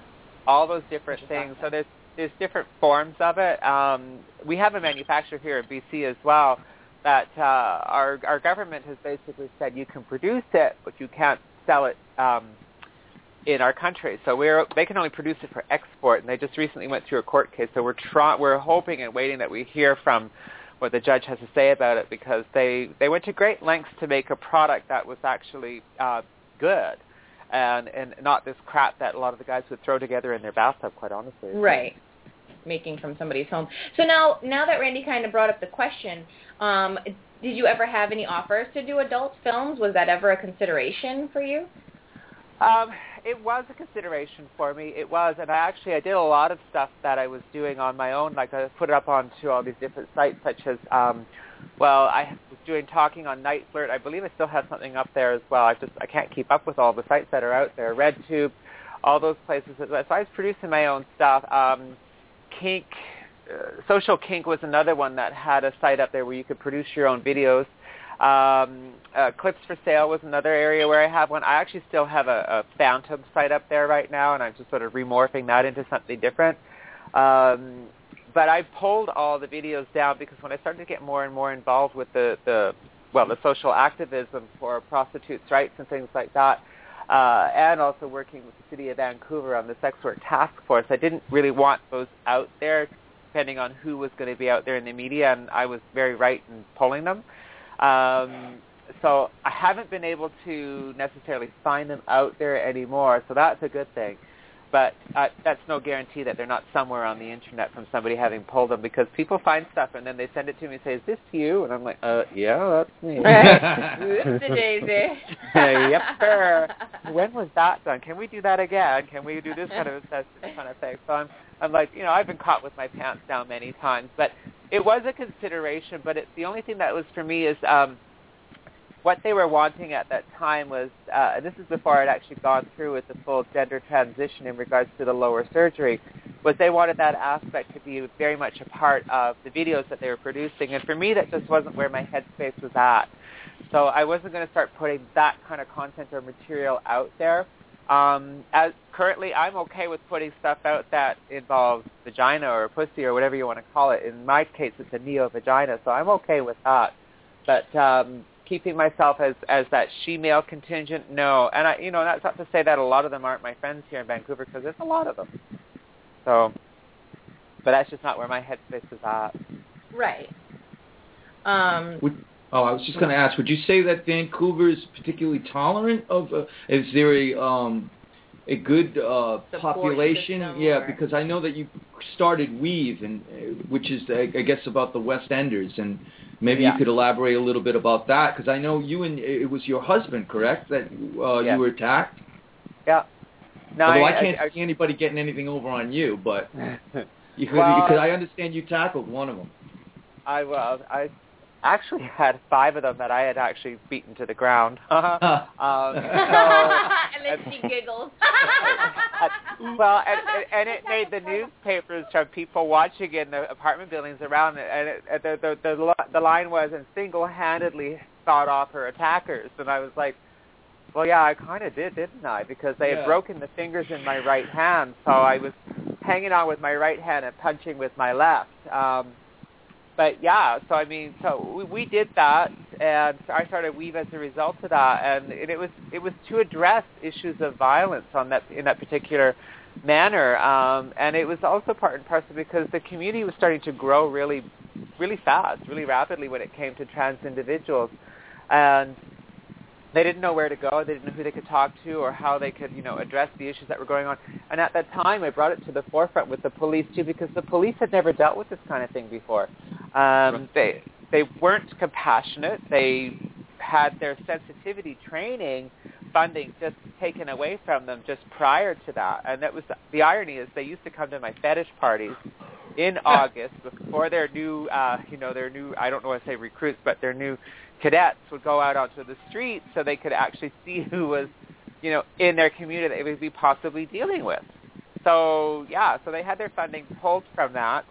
all those different Nitrous things. oxide. So there's there's different forms of it. Um, we have a manufacturer here in BC as well that uh, our our government has basically said you can produce it, but you can't sell it um, in our country. So we're they can only produce it for export, and they just recently went through a court case. So we're try, we're hoping and waiting that we hear from what the judge has to say about it because they they went to great lengths to make a product that was actually uh, good. And and not this crap that a lot of the guys would throw together in their bathtub, quite honestly. Right. Making from somebody's home. So now, now that Randy kind of brought up the question, um, did you ever have any offers to do adult films? Was that ever a consideration for you? Um, it was a consideration for me. It was, and I actually I did a lot of stuff that I was doing on my own. Like I put it up onto all these different sites, such as, um, well, I was doing talking on NiteFlirt. I believe I still have something up there as well. I just I can't keep up with all the sites that are out there. RedTube, all those places. So I was producing my own stuff. Um, Kink, uh, Social Kink was another one that had a site up there where you could produce your own videos. Um, uh, Clips for Sale was another area where I have one. I actually still have a, a Phantom site up there right now, and I'm just sort of remorphing that into something different. Um, but I pulled all the videos down because when I started to get more and more involved with the, the well, the social activism for prostitutes' rights and things like that, uh, and also working with the city of Vancouver on the sex work task force, I didn't really want those out there, depending on who was going to be out there in the media, and I was very right in pulling them. Um, so I haven't been able to necessarily find them out there anymore, so that's a good thing. But uh, that's no guarantee that they're not somewhere on the internet from somebody having pulled them because people find stuff and then they send it to me and say, "Is this you?" And I'm like, "Uh, yeah, that's me." Whoopsie daisy. yep, sir. When was that done? Can we do that again? Can we do this kind of assessment kind of thing? So I'm, I'm like, you know, I've been caught with my pants down many times, but it was a consideration. But it, the only thing that was for me is um, what they were wanting at that time was, uh, this is before I'd actually gone through with the full gender transition in regards to the lower surgery, was they wanted that aspect to be very much a part of the videos that they were producing. And for me, that just wasn't where my headspace was at. So I wasn't going to start putting that kind of content or material out there. Um, as currently, I'm okay with putting stuff out that involves vagina or pussy or whatever you want to call it. In my case, it's a neo vagina, so I'm okay with that. But um, keeping myself as as that she-male contingent, no. And I, you know, that's not to say that a lot of them aren't my friends here in Vancouver because there's a lot of them. So, but that's just not where my headspace is at. Right. Um, Would, oh, I was just going to ask. Would you say that Vancouver is particularly tolerant of? Uh, is there a um, a good uh, Support population. system Yeah, or- because I know that you started Weave, and uh, which is I I guess about the West Enders, and maybe Yeah. you could elaborate a little bit about that because I know you and it was your husband, correct? That uh, Yes. you were attacked. Yeah. No, Although I, I, can't I, see anybody getting anything over on you, but I, you, Well- because I understand you tackled one of them. I well, I actually had five of them that I had actually beaten to the ground. um, so, and then she giggles. well, and, and, and it made the newspapers from people watching in the apartment buildings around it, and it, and the, the the li- the line was, and single-handedly fought off her attackers, and I was like, well, yeah, I kind of did, didn't I? Because they had broken the fingers in my right hand, so I was hanging on with my right hand and punching with my left. Um, but yeah, so I mean, so we, we did that, and I started Weave as a result of that, and it, it was it was to address issues of violence on that in that particular manner, um, and it was also part and parcel because the community was starting to grow really, really fast, really rapidly when it came to trans individuals, and they didn't know where to go. They didn't know who they could talk to or how they could, you know, address the issues that were going on. And at that time, I brought it to the forefront with the police too, because the police had never dealt with this kind of thing before. Um, they they weren't compassionate. They had their sensitivity training funding just taken away from them just prior to that. And that was the irony is they used to come to my fetish parties in August before their new, uh, you know, their new I don't know what to say recruits, but their new cadets would go out onto the streets so they could actually see who was, you know, in their community that they would be possibly dealing with. So yeah, so they had their funding pulled from that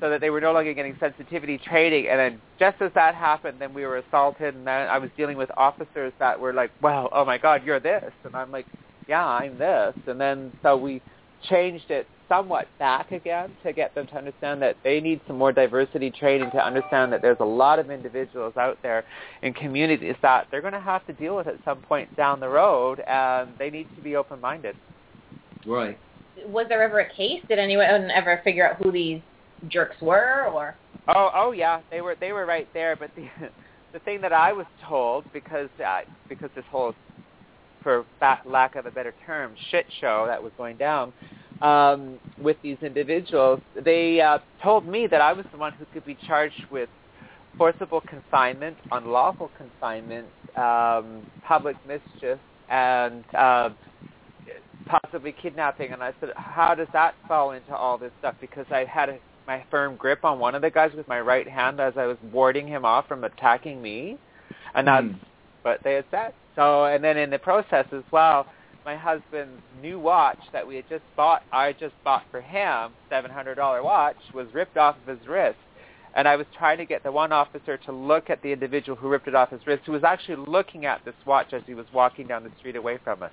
so that they were no longer getting sensitivity training. And then just as that happened then we were assaulted and then I was dealing with officers that were like, Wow, oh my God, you're this. And I'm like, Yeah, I'm this. And then so we changed it somewhat back again to get them to understand that they need some more diversity training to understand that there's a lot of individuals out there in communities that they're going to have to deal with at some point down the road and they need to be open-minded. Right. Was there ever a case? Did anyone ever figure out who these jerks were, or Oh, oh yeah, they were they were right there. But the the thing that I was told because uh, because this whole, for lack of a better term, shit show that was going down um, with these individuals, they uh, told me that I was the one who could be charged with forcible confinement, unlawful confinement, um, public mischief, and uh, possibly kidnapping. And I said, how does that fall into all this stuff? Because I had a, my firm grip on one of the guys with my right hand as I was warding him off from attacking me, and that's Hmm. What they had said. So, and then in the process as well, my husband's new watch that we had just bought, I just bought for him, seven hundred dollar watch, was ripped off of his wrist. And I was trying to get the one officer to look at the individual who ripped it off his wrist, who was actually looking at this watch as he was walking down the street away from us.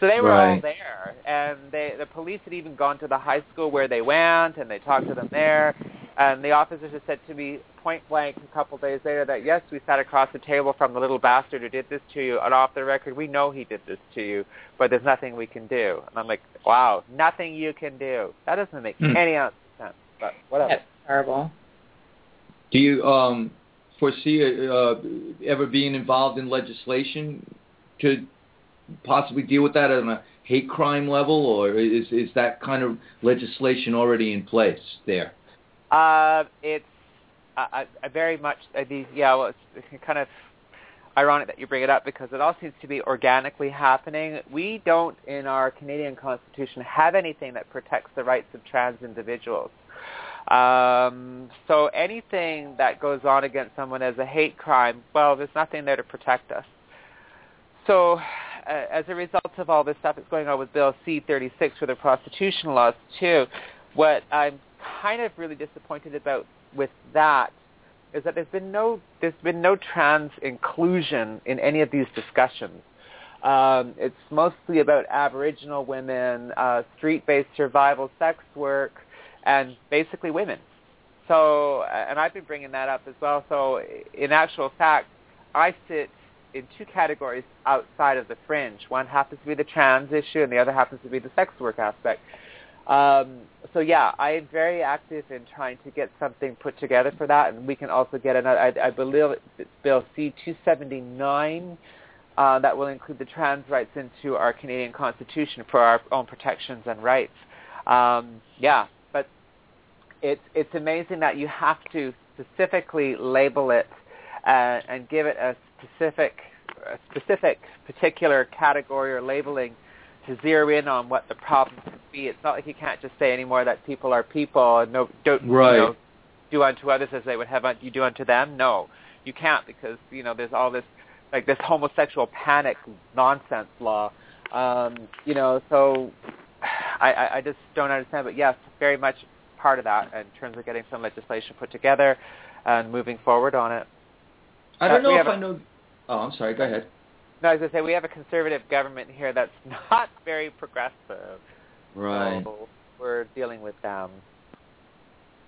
So they were all Right. there, and they, the police had even gone to the high school where they went, and they talked to them there. And the officers had said to me point blank a couple days later that yes, we sat across the table from the little bastard who did this to you, and off the record, we know he did this to you, but there's nothing we can do. And I'm like, wow, nothing you can do. That doesn't make Hmm. any ounce of sense. But whatever. that's terrible. Do you um, foresee uh, ever being involved in legislation to possibly deal with that on a hate crime level, or is is that kind of legislation already in place there? Uh, it's I, I, very much uh, these yeah. Well, it's kind of ironic that you bring it up because it all seems to be organically happening. We don't in our Canadian Constitution have anything that protects the rights of trans individuals. Um, so anything that goes on against someone as a hate crime, well, there's nothing there to protect us. So uh, as a result of all this stuff that's going on with Bill C-36 for the prostitution laws too, what I'm kind of really disappointed about with that is that there's been no there's been no trans inclusion in any of these discussions. Um, it's mostly about Aboriginal women, uh, street-based survival sex work, and basically women. So, and I've been bringing that up as well. So, in actual fact, I sit in two categories outside of the fringe. One happens to be the trans issue, and the other happens to be the sex work aspect. Um, so yeah, I am very active in trying to get something put together for that, and we can also get another. I, I believe it's Bill C two seventy nine uh, that will include the trans rights into our Canadian Constitution for our own protections and rights. Um, yeah, but it's it's amazing that you have to specifically label it uh, and give it a specific a specific particular category or labeling to zero in on what the problem could be. It's not like you can't just say anymore that people are people and no don't right. you know, do unto others as they would have you do unto them. No, you can't because you know there's all this like this homosexual panic nonsense law. Um, you know, so I, I just don't understand. But yes, very much part of that in terms of getting some legislation put together and moving forward on it. I don't Uh, know if have I a- know. Oh, I'm sorry. Go ahead. No, I was going to say we have a conservative government here that's not very progressive. Right. So we're dealing with them.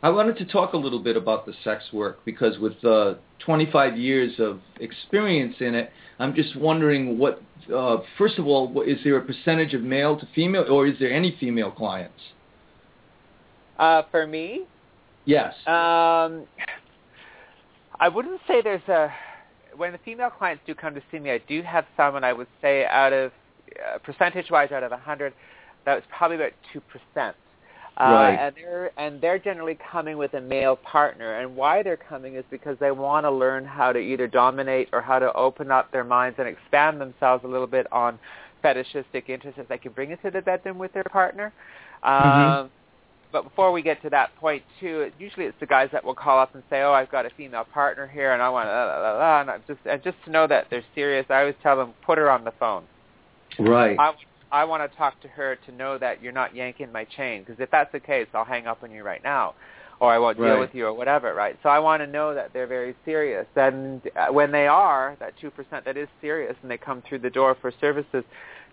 I wanted to talk a little bit about the sex work because with uh, 25 years of experience in it, I'm just wondering what, uh, first of all, what, is there a percentage of male to female or is there any female clients? Uh, for me, Yes. um, I wouldn't say there's a. When the female clients do come to see me, I do have some, and I would say out of uh, percentage-wise, out of a hundred, that was probably about two percent. Uh, Right. And they're and they're generally coming with a male partner, and why they're coming is because they want to learn how to either dominate or how to open up their minds and expand themselves a little bit on fetishistic interests that they can bring into the bedroom with their partner. Um, Mhm. But before we get to that point, too, it- usually it's the guys that will call up and say, "Oh, I've got a female partner here, and I want to," la, la, la, la, and I just and just to know that they're serious. I always tell them, put her on the phone. right. I, I want to talk to her to know that you're not yanking my chain. Because if that's the case, I'll hang up on you right now, or I won't deal Right. with you, or whatever. Right. So I want to know that they're very serious. And uh, when they are, that two percent that is serious, and they come through the door for services.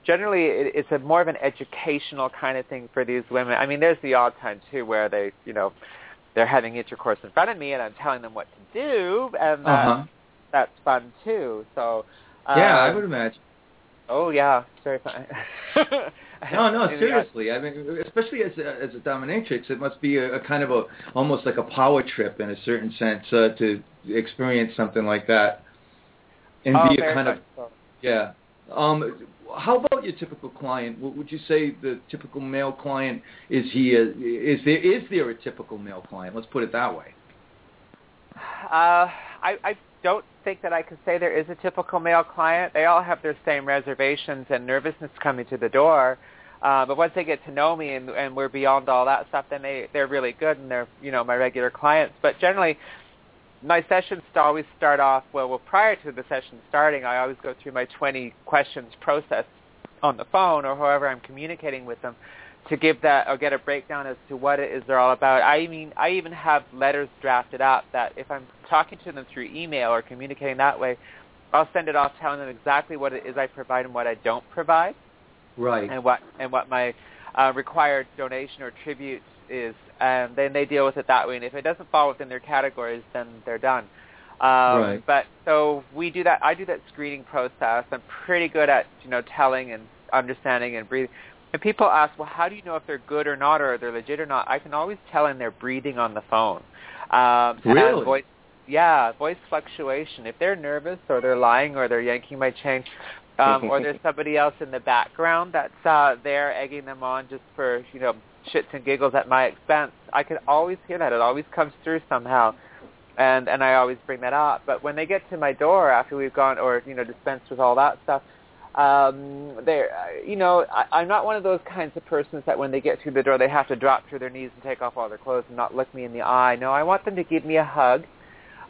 Generally, it, it's a more of an educational kind of thing for these women. I mean, there's the odd time too where they, you know, they're having intercourse in front of me, and I'm telling them what to do, and that, Uh-huh. that's fun too. So. Um, Yeah, I would imagine. Oh yeah, very fun. No, no, seriously. I mean, especially as a, as a dominatrix, it must be a, a kind of a almost like a power trip in a certain sense uh, to experience something like that, and Oh, be a kind of so. yeah. Um, how about your typical client? W- Would you say the typical male client is he? Is there is there a typical male client? Let's put it that way. Uh, I, I don't think that I can say there is a typical male client. They all have their same reservations and nervousness coming to the door. Uh, but once they get to know me and, and we're beyond all that stuff, then they they're really good and they're you know my regular clients. But generally, my sessions always start off well. Well, prior to the session starting, I always go through my 20 questions process on the phone or however I'm communicating with them to give that or get a breakdown as to what it is they're all about. I mean, I even have letters drafted up that if I'm talking to them through email or communicating that way, I'll send it off telling them exactly what it is I provide and what I don't provide Right. and what and what my uh, required donation or tribute is, and then they deal with it that way. And if it doesn't fall within their categories, then they're done. Um, Right. But so we do that. I do that screening process. I'm pretty good at you know telling and understanding and breathing. And people ask, well, how do you know if they're good or not, or they're legit or not? I can always tell in their breathing on the phone. Um, Really? Voice, yeah, voice fluctuation. If they're nervous or they're lying or they're yanking my chain, um, or there's somebody else in the background that's uh, there egging them on just for you know shits and giggles at my expense. I can always hear that. It always comes through somehow, and and I always bring that up. But when they get to my door after we've gone or you know dispensed with all that stuff, um, they you know I, I'm not one of those kinds of persons that when they get through the door they have to drop to their knees and take off all their clothes and not look me in the eye. No, I want them to give me a hug.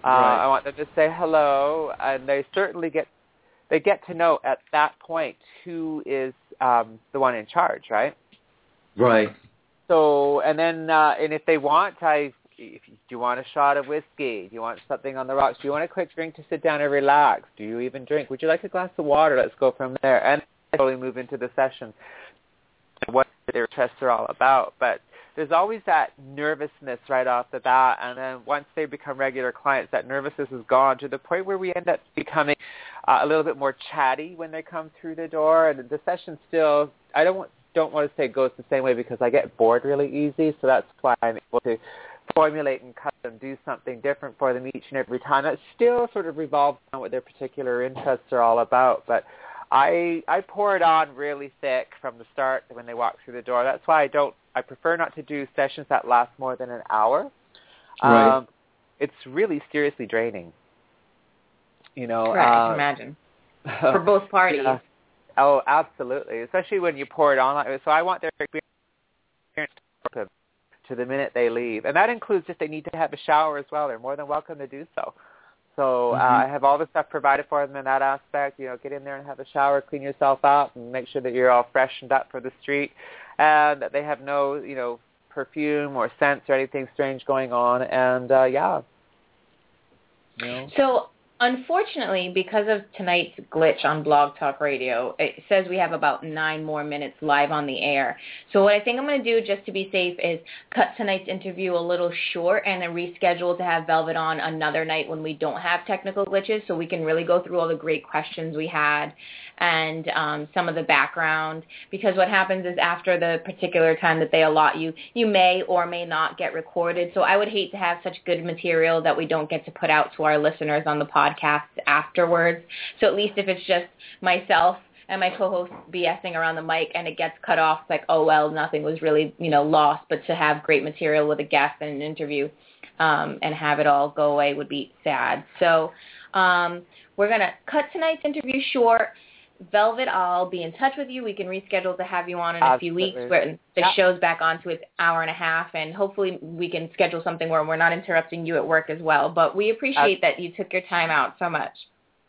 Uh, Right. I want them to say hello, and they certainly get they get to know at that point who is um, the one in charge, right? Right. So, and then, uh, and if they want, I, if you, do you want a shot of whiskey? Do you want something on the rocks? Do you want a quick drink to sit down and relax? Do you even drink? Would you like a glass of water? Let's go from there, and slowly move into the session. What their interests are all about, but there's always that nervousness right off the bat, and then once they become regular clients, that nervousness is gone to the point where we end up becoming uh, a little bit more chatty when they come through the door, and the session still. I don't want don't want to say goes the same way because I get bored really easy, so that's why I'm able to formulate and cut and do something different for them each and every time. That still sort of revolves around what their particular interests are all about. But I I pour it on really thick from the start when they walk through the door. That's why I don't. I prefer not to do sessions that last more than an hour. Right. Um, it's really seriously draining. You know. Right, I uh, can imagine. For both parties. Yeah. Oh, absolutely. Especially when you pour it on like. So I want their experience to, to the minute they leave, and that includes if they need to have a shower as well. They're more than welcome to do so. So uh, Mhm. I have all the stuff provided for them in that aspect. You know, get in there and have a shower, clean yourself up, and make sure that you're all freshened up for the street, and that they have no, you know, perfume or scents or anything strange going on. And uh, yeah, you know. So unfortunately, because of tonight's glitch on Blog Talk Radio, it says we have about nine more minutes live on the air. So what I think I'm going to do, just to be safe, is cut tonight's interview a little short and then reschedule to have Velvet on another night when we don't have technical glitches, so we can really go through all the great questions we had and um, some of the background. Because what happens is after the particular time that they allot you, you may or may not get recorded. So I would hate to have such good material that we don't get to put out to our listeners on the podcast afterwards. So at least if it's just myself and my co-host BSing around the mic and it gets cut off, it's like, oh, well, nothing was really, you know, lost. But to have great material with a guest and an interview um, and have it all go away would be sad. So um, we're going to cut tonight's interview short. Velvet, I'll be in touch with you. We can reschedule to have you on in a few weeks Absolutely. where the Yeah. show's back on to its hour and a half, and hopefully we can schedule something where we're not interrupting you at work as well. But we appreciate that you took your time out so much.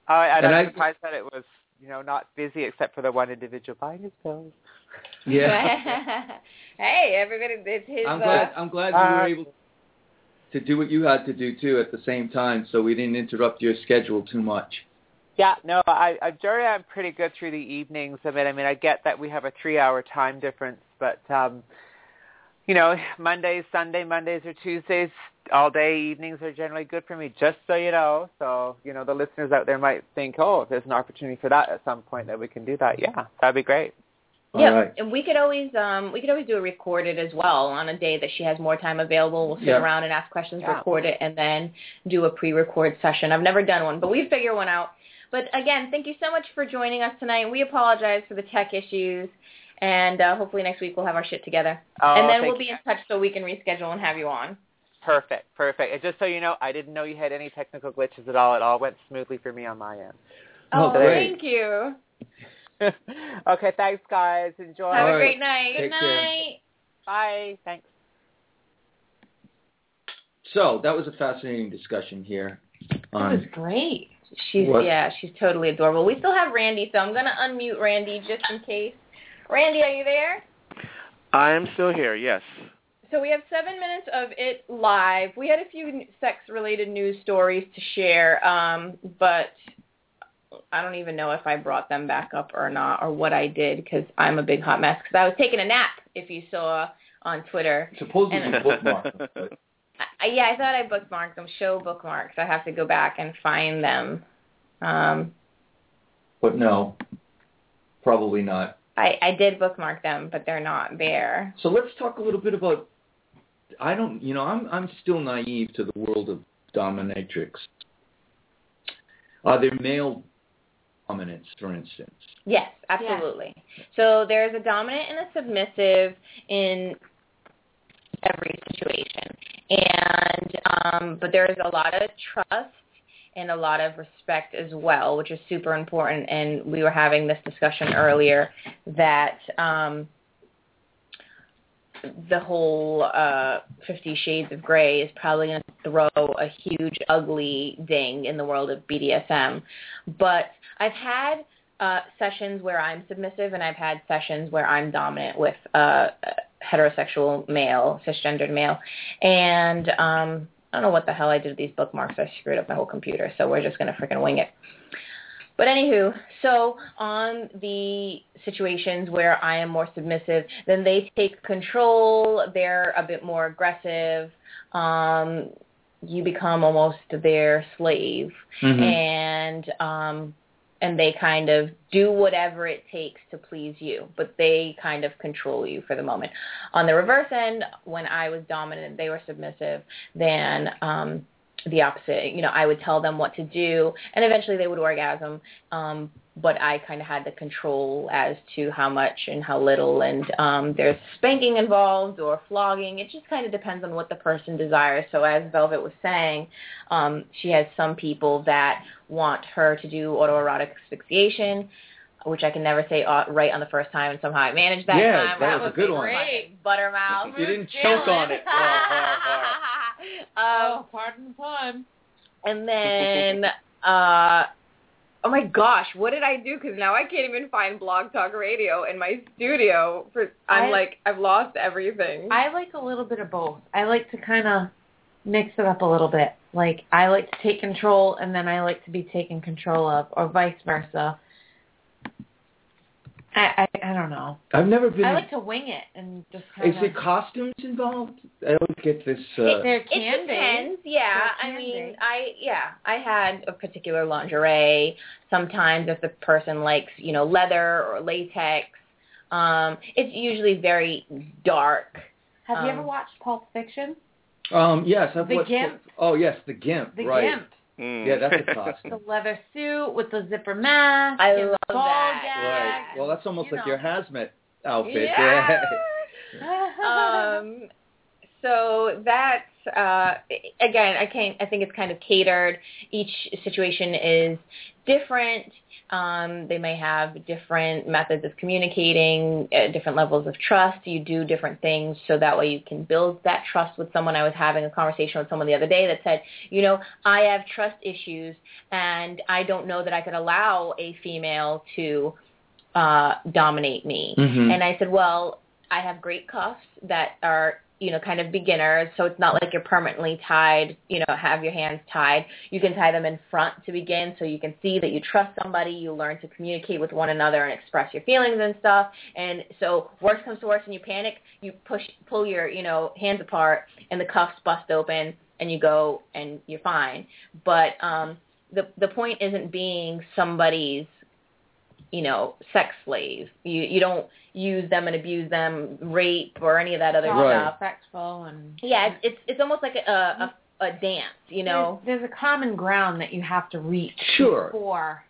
Oh, and, And I'm I- surprised that it was, you know, not busy except for the one individual buying his pills. Yeah. hey, everybody, it's his. I'm uh, glad. I'm glad you were uh, able to do what you had to do too at the same time, so we didn't interrupt your schedule too much. Yeah, no, I, I generally I'm pretty good through the evenings. I mean, I mean, I get that we have a three-hour time difference, but um, you know, Mondays, Sunday, Mondays, or Tuesdays, all day evenings are generally good for me. Just so you know, so you know, the listeners out there might think, oh, if there's an opportunity for that at some point, that we can do that. Yeah, that'd be great. yeah, All right. and we could always um we could always do a recorded as well on a day that she has more time available. We'll sit Yeah. around and ask questions, Yeah. record it, and then do a pre-record session. I've never done one, but we figure one out. But again, thank you so much for joining us tonight. We apologize for the tech issues, and uh, hopefully next week we'll have our shit together. Oh, and then we'll be you. in touch so we can reschedule and have you on. Perfect, perfect. And just so you know, I didn't know you had any technical glitches at all. It all went smoothly for me on my end. Oh, Oh, thank you. okay, thanks, guys. Enjoy. Have All a right. great night. Take Good care. night. Bye. Thanks. So that was a fascinating discussion here. That was great. She's What? yeah, she's totally adorable. We still have Randy, so I'm gonna unmute Randy just in case. Randy, are you there? I am still here. Yes. So we have seven minutes of it live. We had a few sex-related news stories to share, um, but I don't even know if I brought them back up or not, or what I did, because I'm a big hot mess. Because I was taking a nap, if you saw on Twitter. supposedly And- bookmarked, but I, yeah, I thought I bookmarked them. Show bookmarks. I have to go back and find them. Um, but no, probably not. I, I did bookmark them, but they're not there. So let's talk a little bit about. I don't, you know, I'm I'm still naive to the world of dominatrix. Are there male dominants, for instance? Yes, absolutely. So there's a dominant and a submissive in every situation, and um, but there's a lot of trust and a lot of respect as well, which is super important. And we were having this discussion earlier that um, the whole uh, Fifty Shades of Grey is probably going to throw a huge, ugly ding in the world of BDSM. But I've had uh, sessions where I'm submissive, and I've had sessions where I'm dominant with uh, heterosexual male, cisgendered male, and um, I don't know what the hell I did with these bookmarks. I screwed up my whole computer, so we're just gonna freaking wing it. But anywho, so on the situations where I am more submissive, then they take control. They're a bit more aggressive. Um, you become almost their slave Mhm. and um and they kind of do whatever it takes to please you, but they kind of control you for the moment. On the reverse end, when I was dominant, they were submissive, then um, the opposite. You know, I would tell them what to do, and eventually they would orgasm. Um, but I kind of had the control as to how much and how little, and um, there's spanking involved or flogging. It just kind of depends on what the person desires. So as Velvet was saying, um, she has some people that want her to do autoerotic asphyxiation, which I can never say uh, right on the first time, and somehow I managed that Yeah, time. that was a good be one. great. Buttermouth. You didn't choke on it. Oh, pardon the pun. and then, uh, oh my gosh, what did I do? Because now I can't even find Blog Talk Radio in my studio. For I'm I- like, I've lost everything. I like a little bit of both. I like to kind of mix it up a little bit. Like I like to take control, and then I like to be taken control of, or vice versa. I I, I don't know. I've never been. I like to wing it and just kind is of. there costumes involved? I always get this. Uh, there it can be. depends. Yeah, There I mean, be. I yeah, I had a particular lingerie. Sometimes if the person likes, you know, leather or latex, um, it's usually very dark. Have you um, ever watched Pulp Fiction? um, yes, I've The watched. Gimp. Oh yes, the gimp. The right. Gimp, Mm. Yeah, that's a the leather suit with the zipper mask. I love that. gag. Right. Well, that's almost You like know. your hazmat outfit. Yeah. um, so that's uh, again, I can I think it's kind of catered. Each situation is different. Um, they may have different methods of communicating, uh, different levels of trust. You do different things so that way you can build that trust with someone. I was having a conversation with someone the other day that said, you know, I have trust issues and I don't know that I could allow a female to uh, dominate me. Mhm. And I said, well, I have great cuffs that are, you know, kind of beginners. So it's not like you're permanently tied, you know, have your hands tied. You can tie them in front to begin so you can see that you trust somebody. You learn to communicate with one another and express your feelings and stuff. And so worst comes to worst and you panic, you push, pull your, you know, hands apart and the cuffs bust open and you go and you're fine. But, um, the, the point isn't being somebody's you know, sex slave. You you don't use them and abuse them, rape or any of that other Right. stuff. respectful and Yeah, it's it's, it's almost like a, a a dance, you know. there's, there's a common ground that you have to reach Sure. before.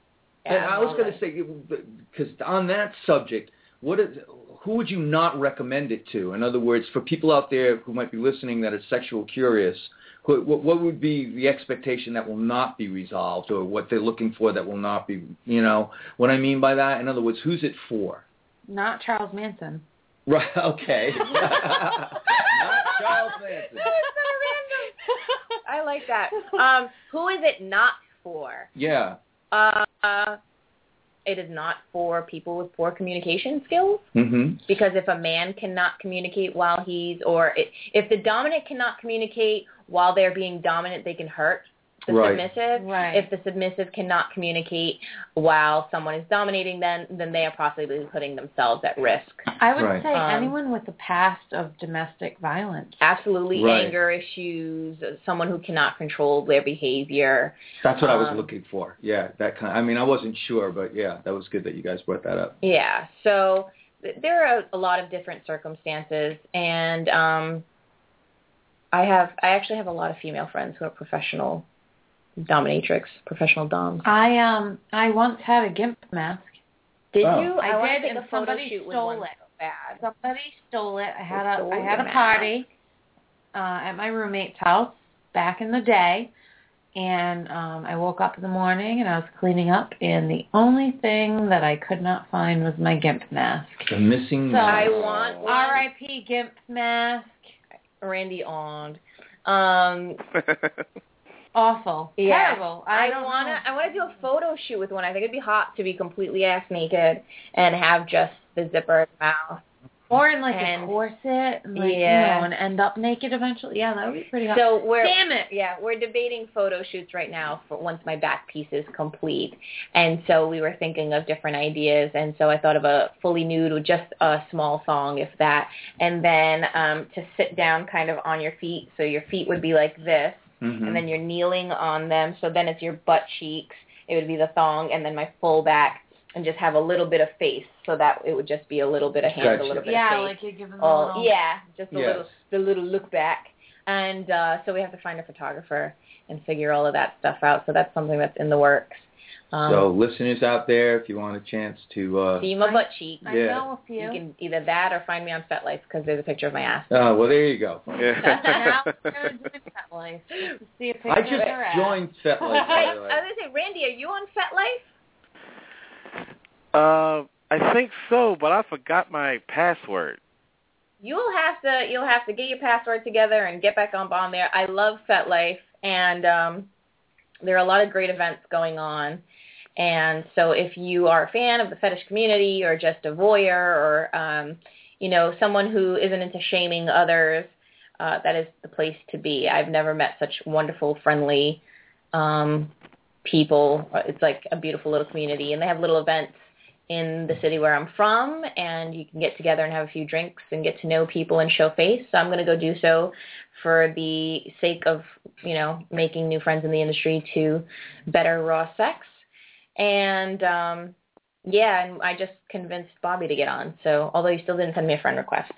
And I was going to Absolutely. say, because on that subject, what is, who would you not recommend it to? In other words, for people out there who might be listening that are sexual curious, who, what, what would be the expectation that will not be resolved, or what they're looking for that will not be? You know what I mean by that? In other words, who's it for? Not Charles Manson. Right. Okay. not Charles Manson. I like that. Um, who is it not for? Yeah. Uh, it is not for people with poor communication skills. mm-hmm. because if a man cannot communicate while he's or i if the dominant cannot communicate while they're being dominant they can hurt the Right. submissive Right. if the submissive cannot communicate while someone is dominating then then they are possibly putting themselves at risk I would Right. say Um, anyone with a past of domestic violence. absolutely Right. anger issues someone who cannot control their behavior That's what I was Um, looking for. Yeah, that kind. I mean, I wasn't sure, but yeah, that was good that you guys brought that up. Yeah. So there are a lot of different circumstances, and um, I have I actually have a lot of female friends who are professional dominatrix, professional doms. I um I once had a gimp mask. Did Oh. you? I wanna did, and somebody stole it. bad. Somebody stole it. I had They a had a party uh at my roommate's house back in the day. And um I woke up in the morning and I was cleaning up and the only thing that I could not find was my gimp mask. The missing. So- I want. R.I.P. gimp mask. Randy on. Um, Awful. Yeah. Terrible. I, I, don't wanna know. I wanna do a photo shoot with one. I think it'd be hot to be completely ass naked and have just the zipper mouth. Or in like And- a corset and like Yeah. you know, and end up naked eventually. Yeah, that would be pretty hot. So we're Damn it. Yeah, we're debating photo shoots right now for once my back piece is complete. And so we were thinking of different ideas and so I thought of a fully nude with just a small thong if that. And then um to sit down kind of on your feet. So your feet would be like this Mhm. and then you're kneeling on them so then it's your butt cheeks it would be the thong and then my full back and just have a little bit of face so that it would just be a little bit of hand, Gotcha. a little bit yeah, of face. Yeah, like you're giving them Oh, a little. yeah, just a Yes. little the little look back. And uh so we have to find a photographer and figure all of that stuff out. So that's something that's in the works. Um so listeners out there, if you want a chance to, uh, see my butt cheek. I Yeah. know a few. You can either that or find me on FetLife because there's a picture of my ass. uh, well, there you go. Yeah. we're gonna join FetLife just to see a picture I just joined FetLife. Hey, I was gonna say, Randy, are you on FetLife? Uh, I think so, but I forgot my password. You'll have to you'll have to get your password together and get back on on there. I love FetLife and um there are a lot of great events going on. And so if you are a fan of the fetish community or just a voyeur or um you know, someone who isn't into shaming others, uh that is the place to be. I've never met such wonderful, friendly um people. It's like a beautiful little community and they have little events in the city where I'm from, and you can get together and have a few drinks and get to know people and show face. So I'm going to go do so for the sake of, you know, making new friends in the industry to better raw sex. And um yeah, and I just convinced Bobby to get on. So although you still didn't send me a friend request.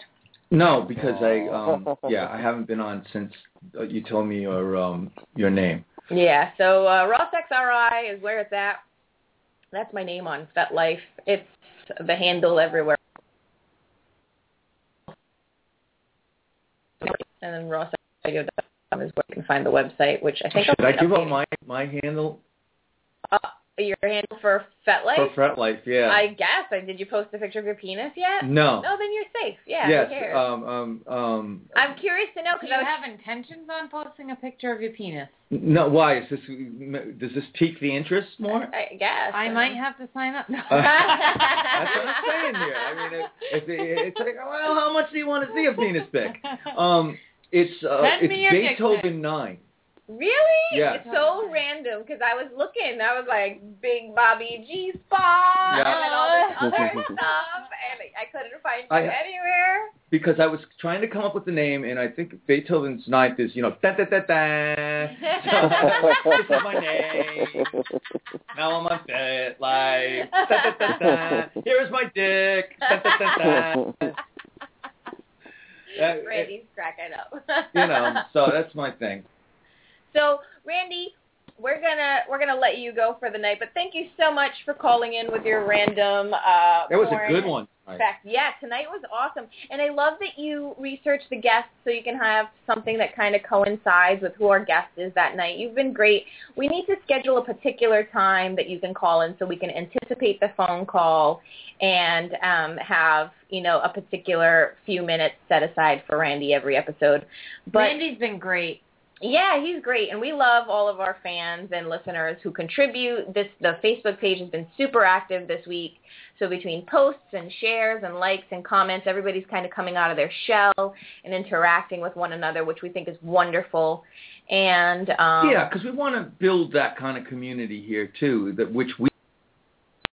No, because I, um, yeah, I haven't been on since uh, you told me your, um, your name. Yeah, so uh, Raw Sex RI is where it's at. That's my name on FetLife. It's the handle everywhere. And then rawsexradio.com is where you can find the website, which I think Should I give up my my handle uh, your handle for FetLife? for FetLife? FretLife? Yeah. I guess. I, did you post a picture of your penis yet? no. No, then you're safe. Yeah, yes. who cares? Um. Um. Um. I'm curious to know because you I was have intentions on posting a picture of your penis? No. Why is this? Does this pique the interest more? I guess. I might have to sign up. No. Uh, That's what I'm saying here. I mean, it, it's it's like, well, how much do you want to see a penis pic? Um. It's uh. Send it's Beethoven nine. Really? Yes. It's so random because I was looking. I was like, Big Bobby G Spot Yeah. and all this other stuff, and I couldn't find you I- anywhere. Because I was trying to come up with the name, and I think Beethoven's ninth is, you know, da da da da. So, this is my name. Now I'm on FetLife. Da, da, da, da. Here is my dick. Da, da, da, da. Uh, Randy's cracking up. you know, so that's my thing. So, Randy, we're gonna we're gonna let you go for the night, but thank you so much for calling in with your random. Uh, That was a good one. Fact. Yeah, tonight was awesome, and I love that you researched the guests so you can have something that kind of coincides with who our guest is that night. You've been great. We need to schedule a particular time that you can call in so we can anticipate the phone call and um, have you know a particular few minutes set aside for Randy every episode. But Randy's been great. Yeah, he's great, and we love all of our fans and listeners who contribute. This the Facebook page has been super active this week. So between posts and shares and likes and comments, everybody's kind of coming out of their shell and interacting with one another, which we think is wonderful. And um, Yeah, because we want to build that kind of community here too, that which we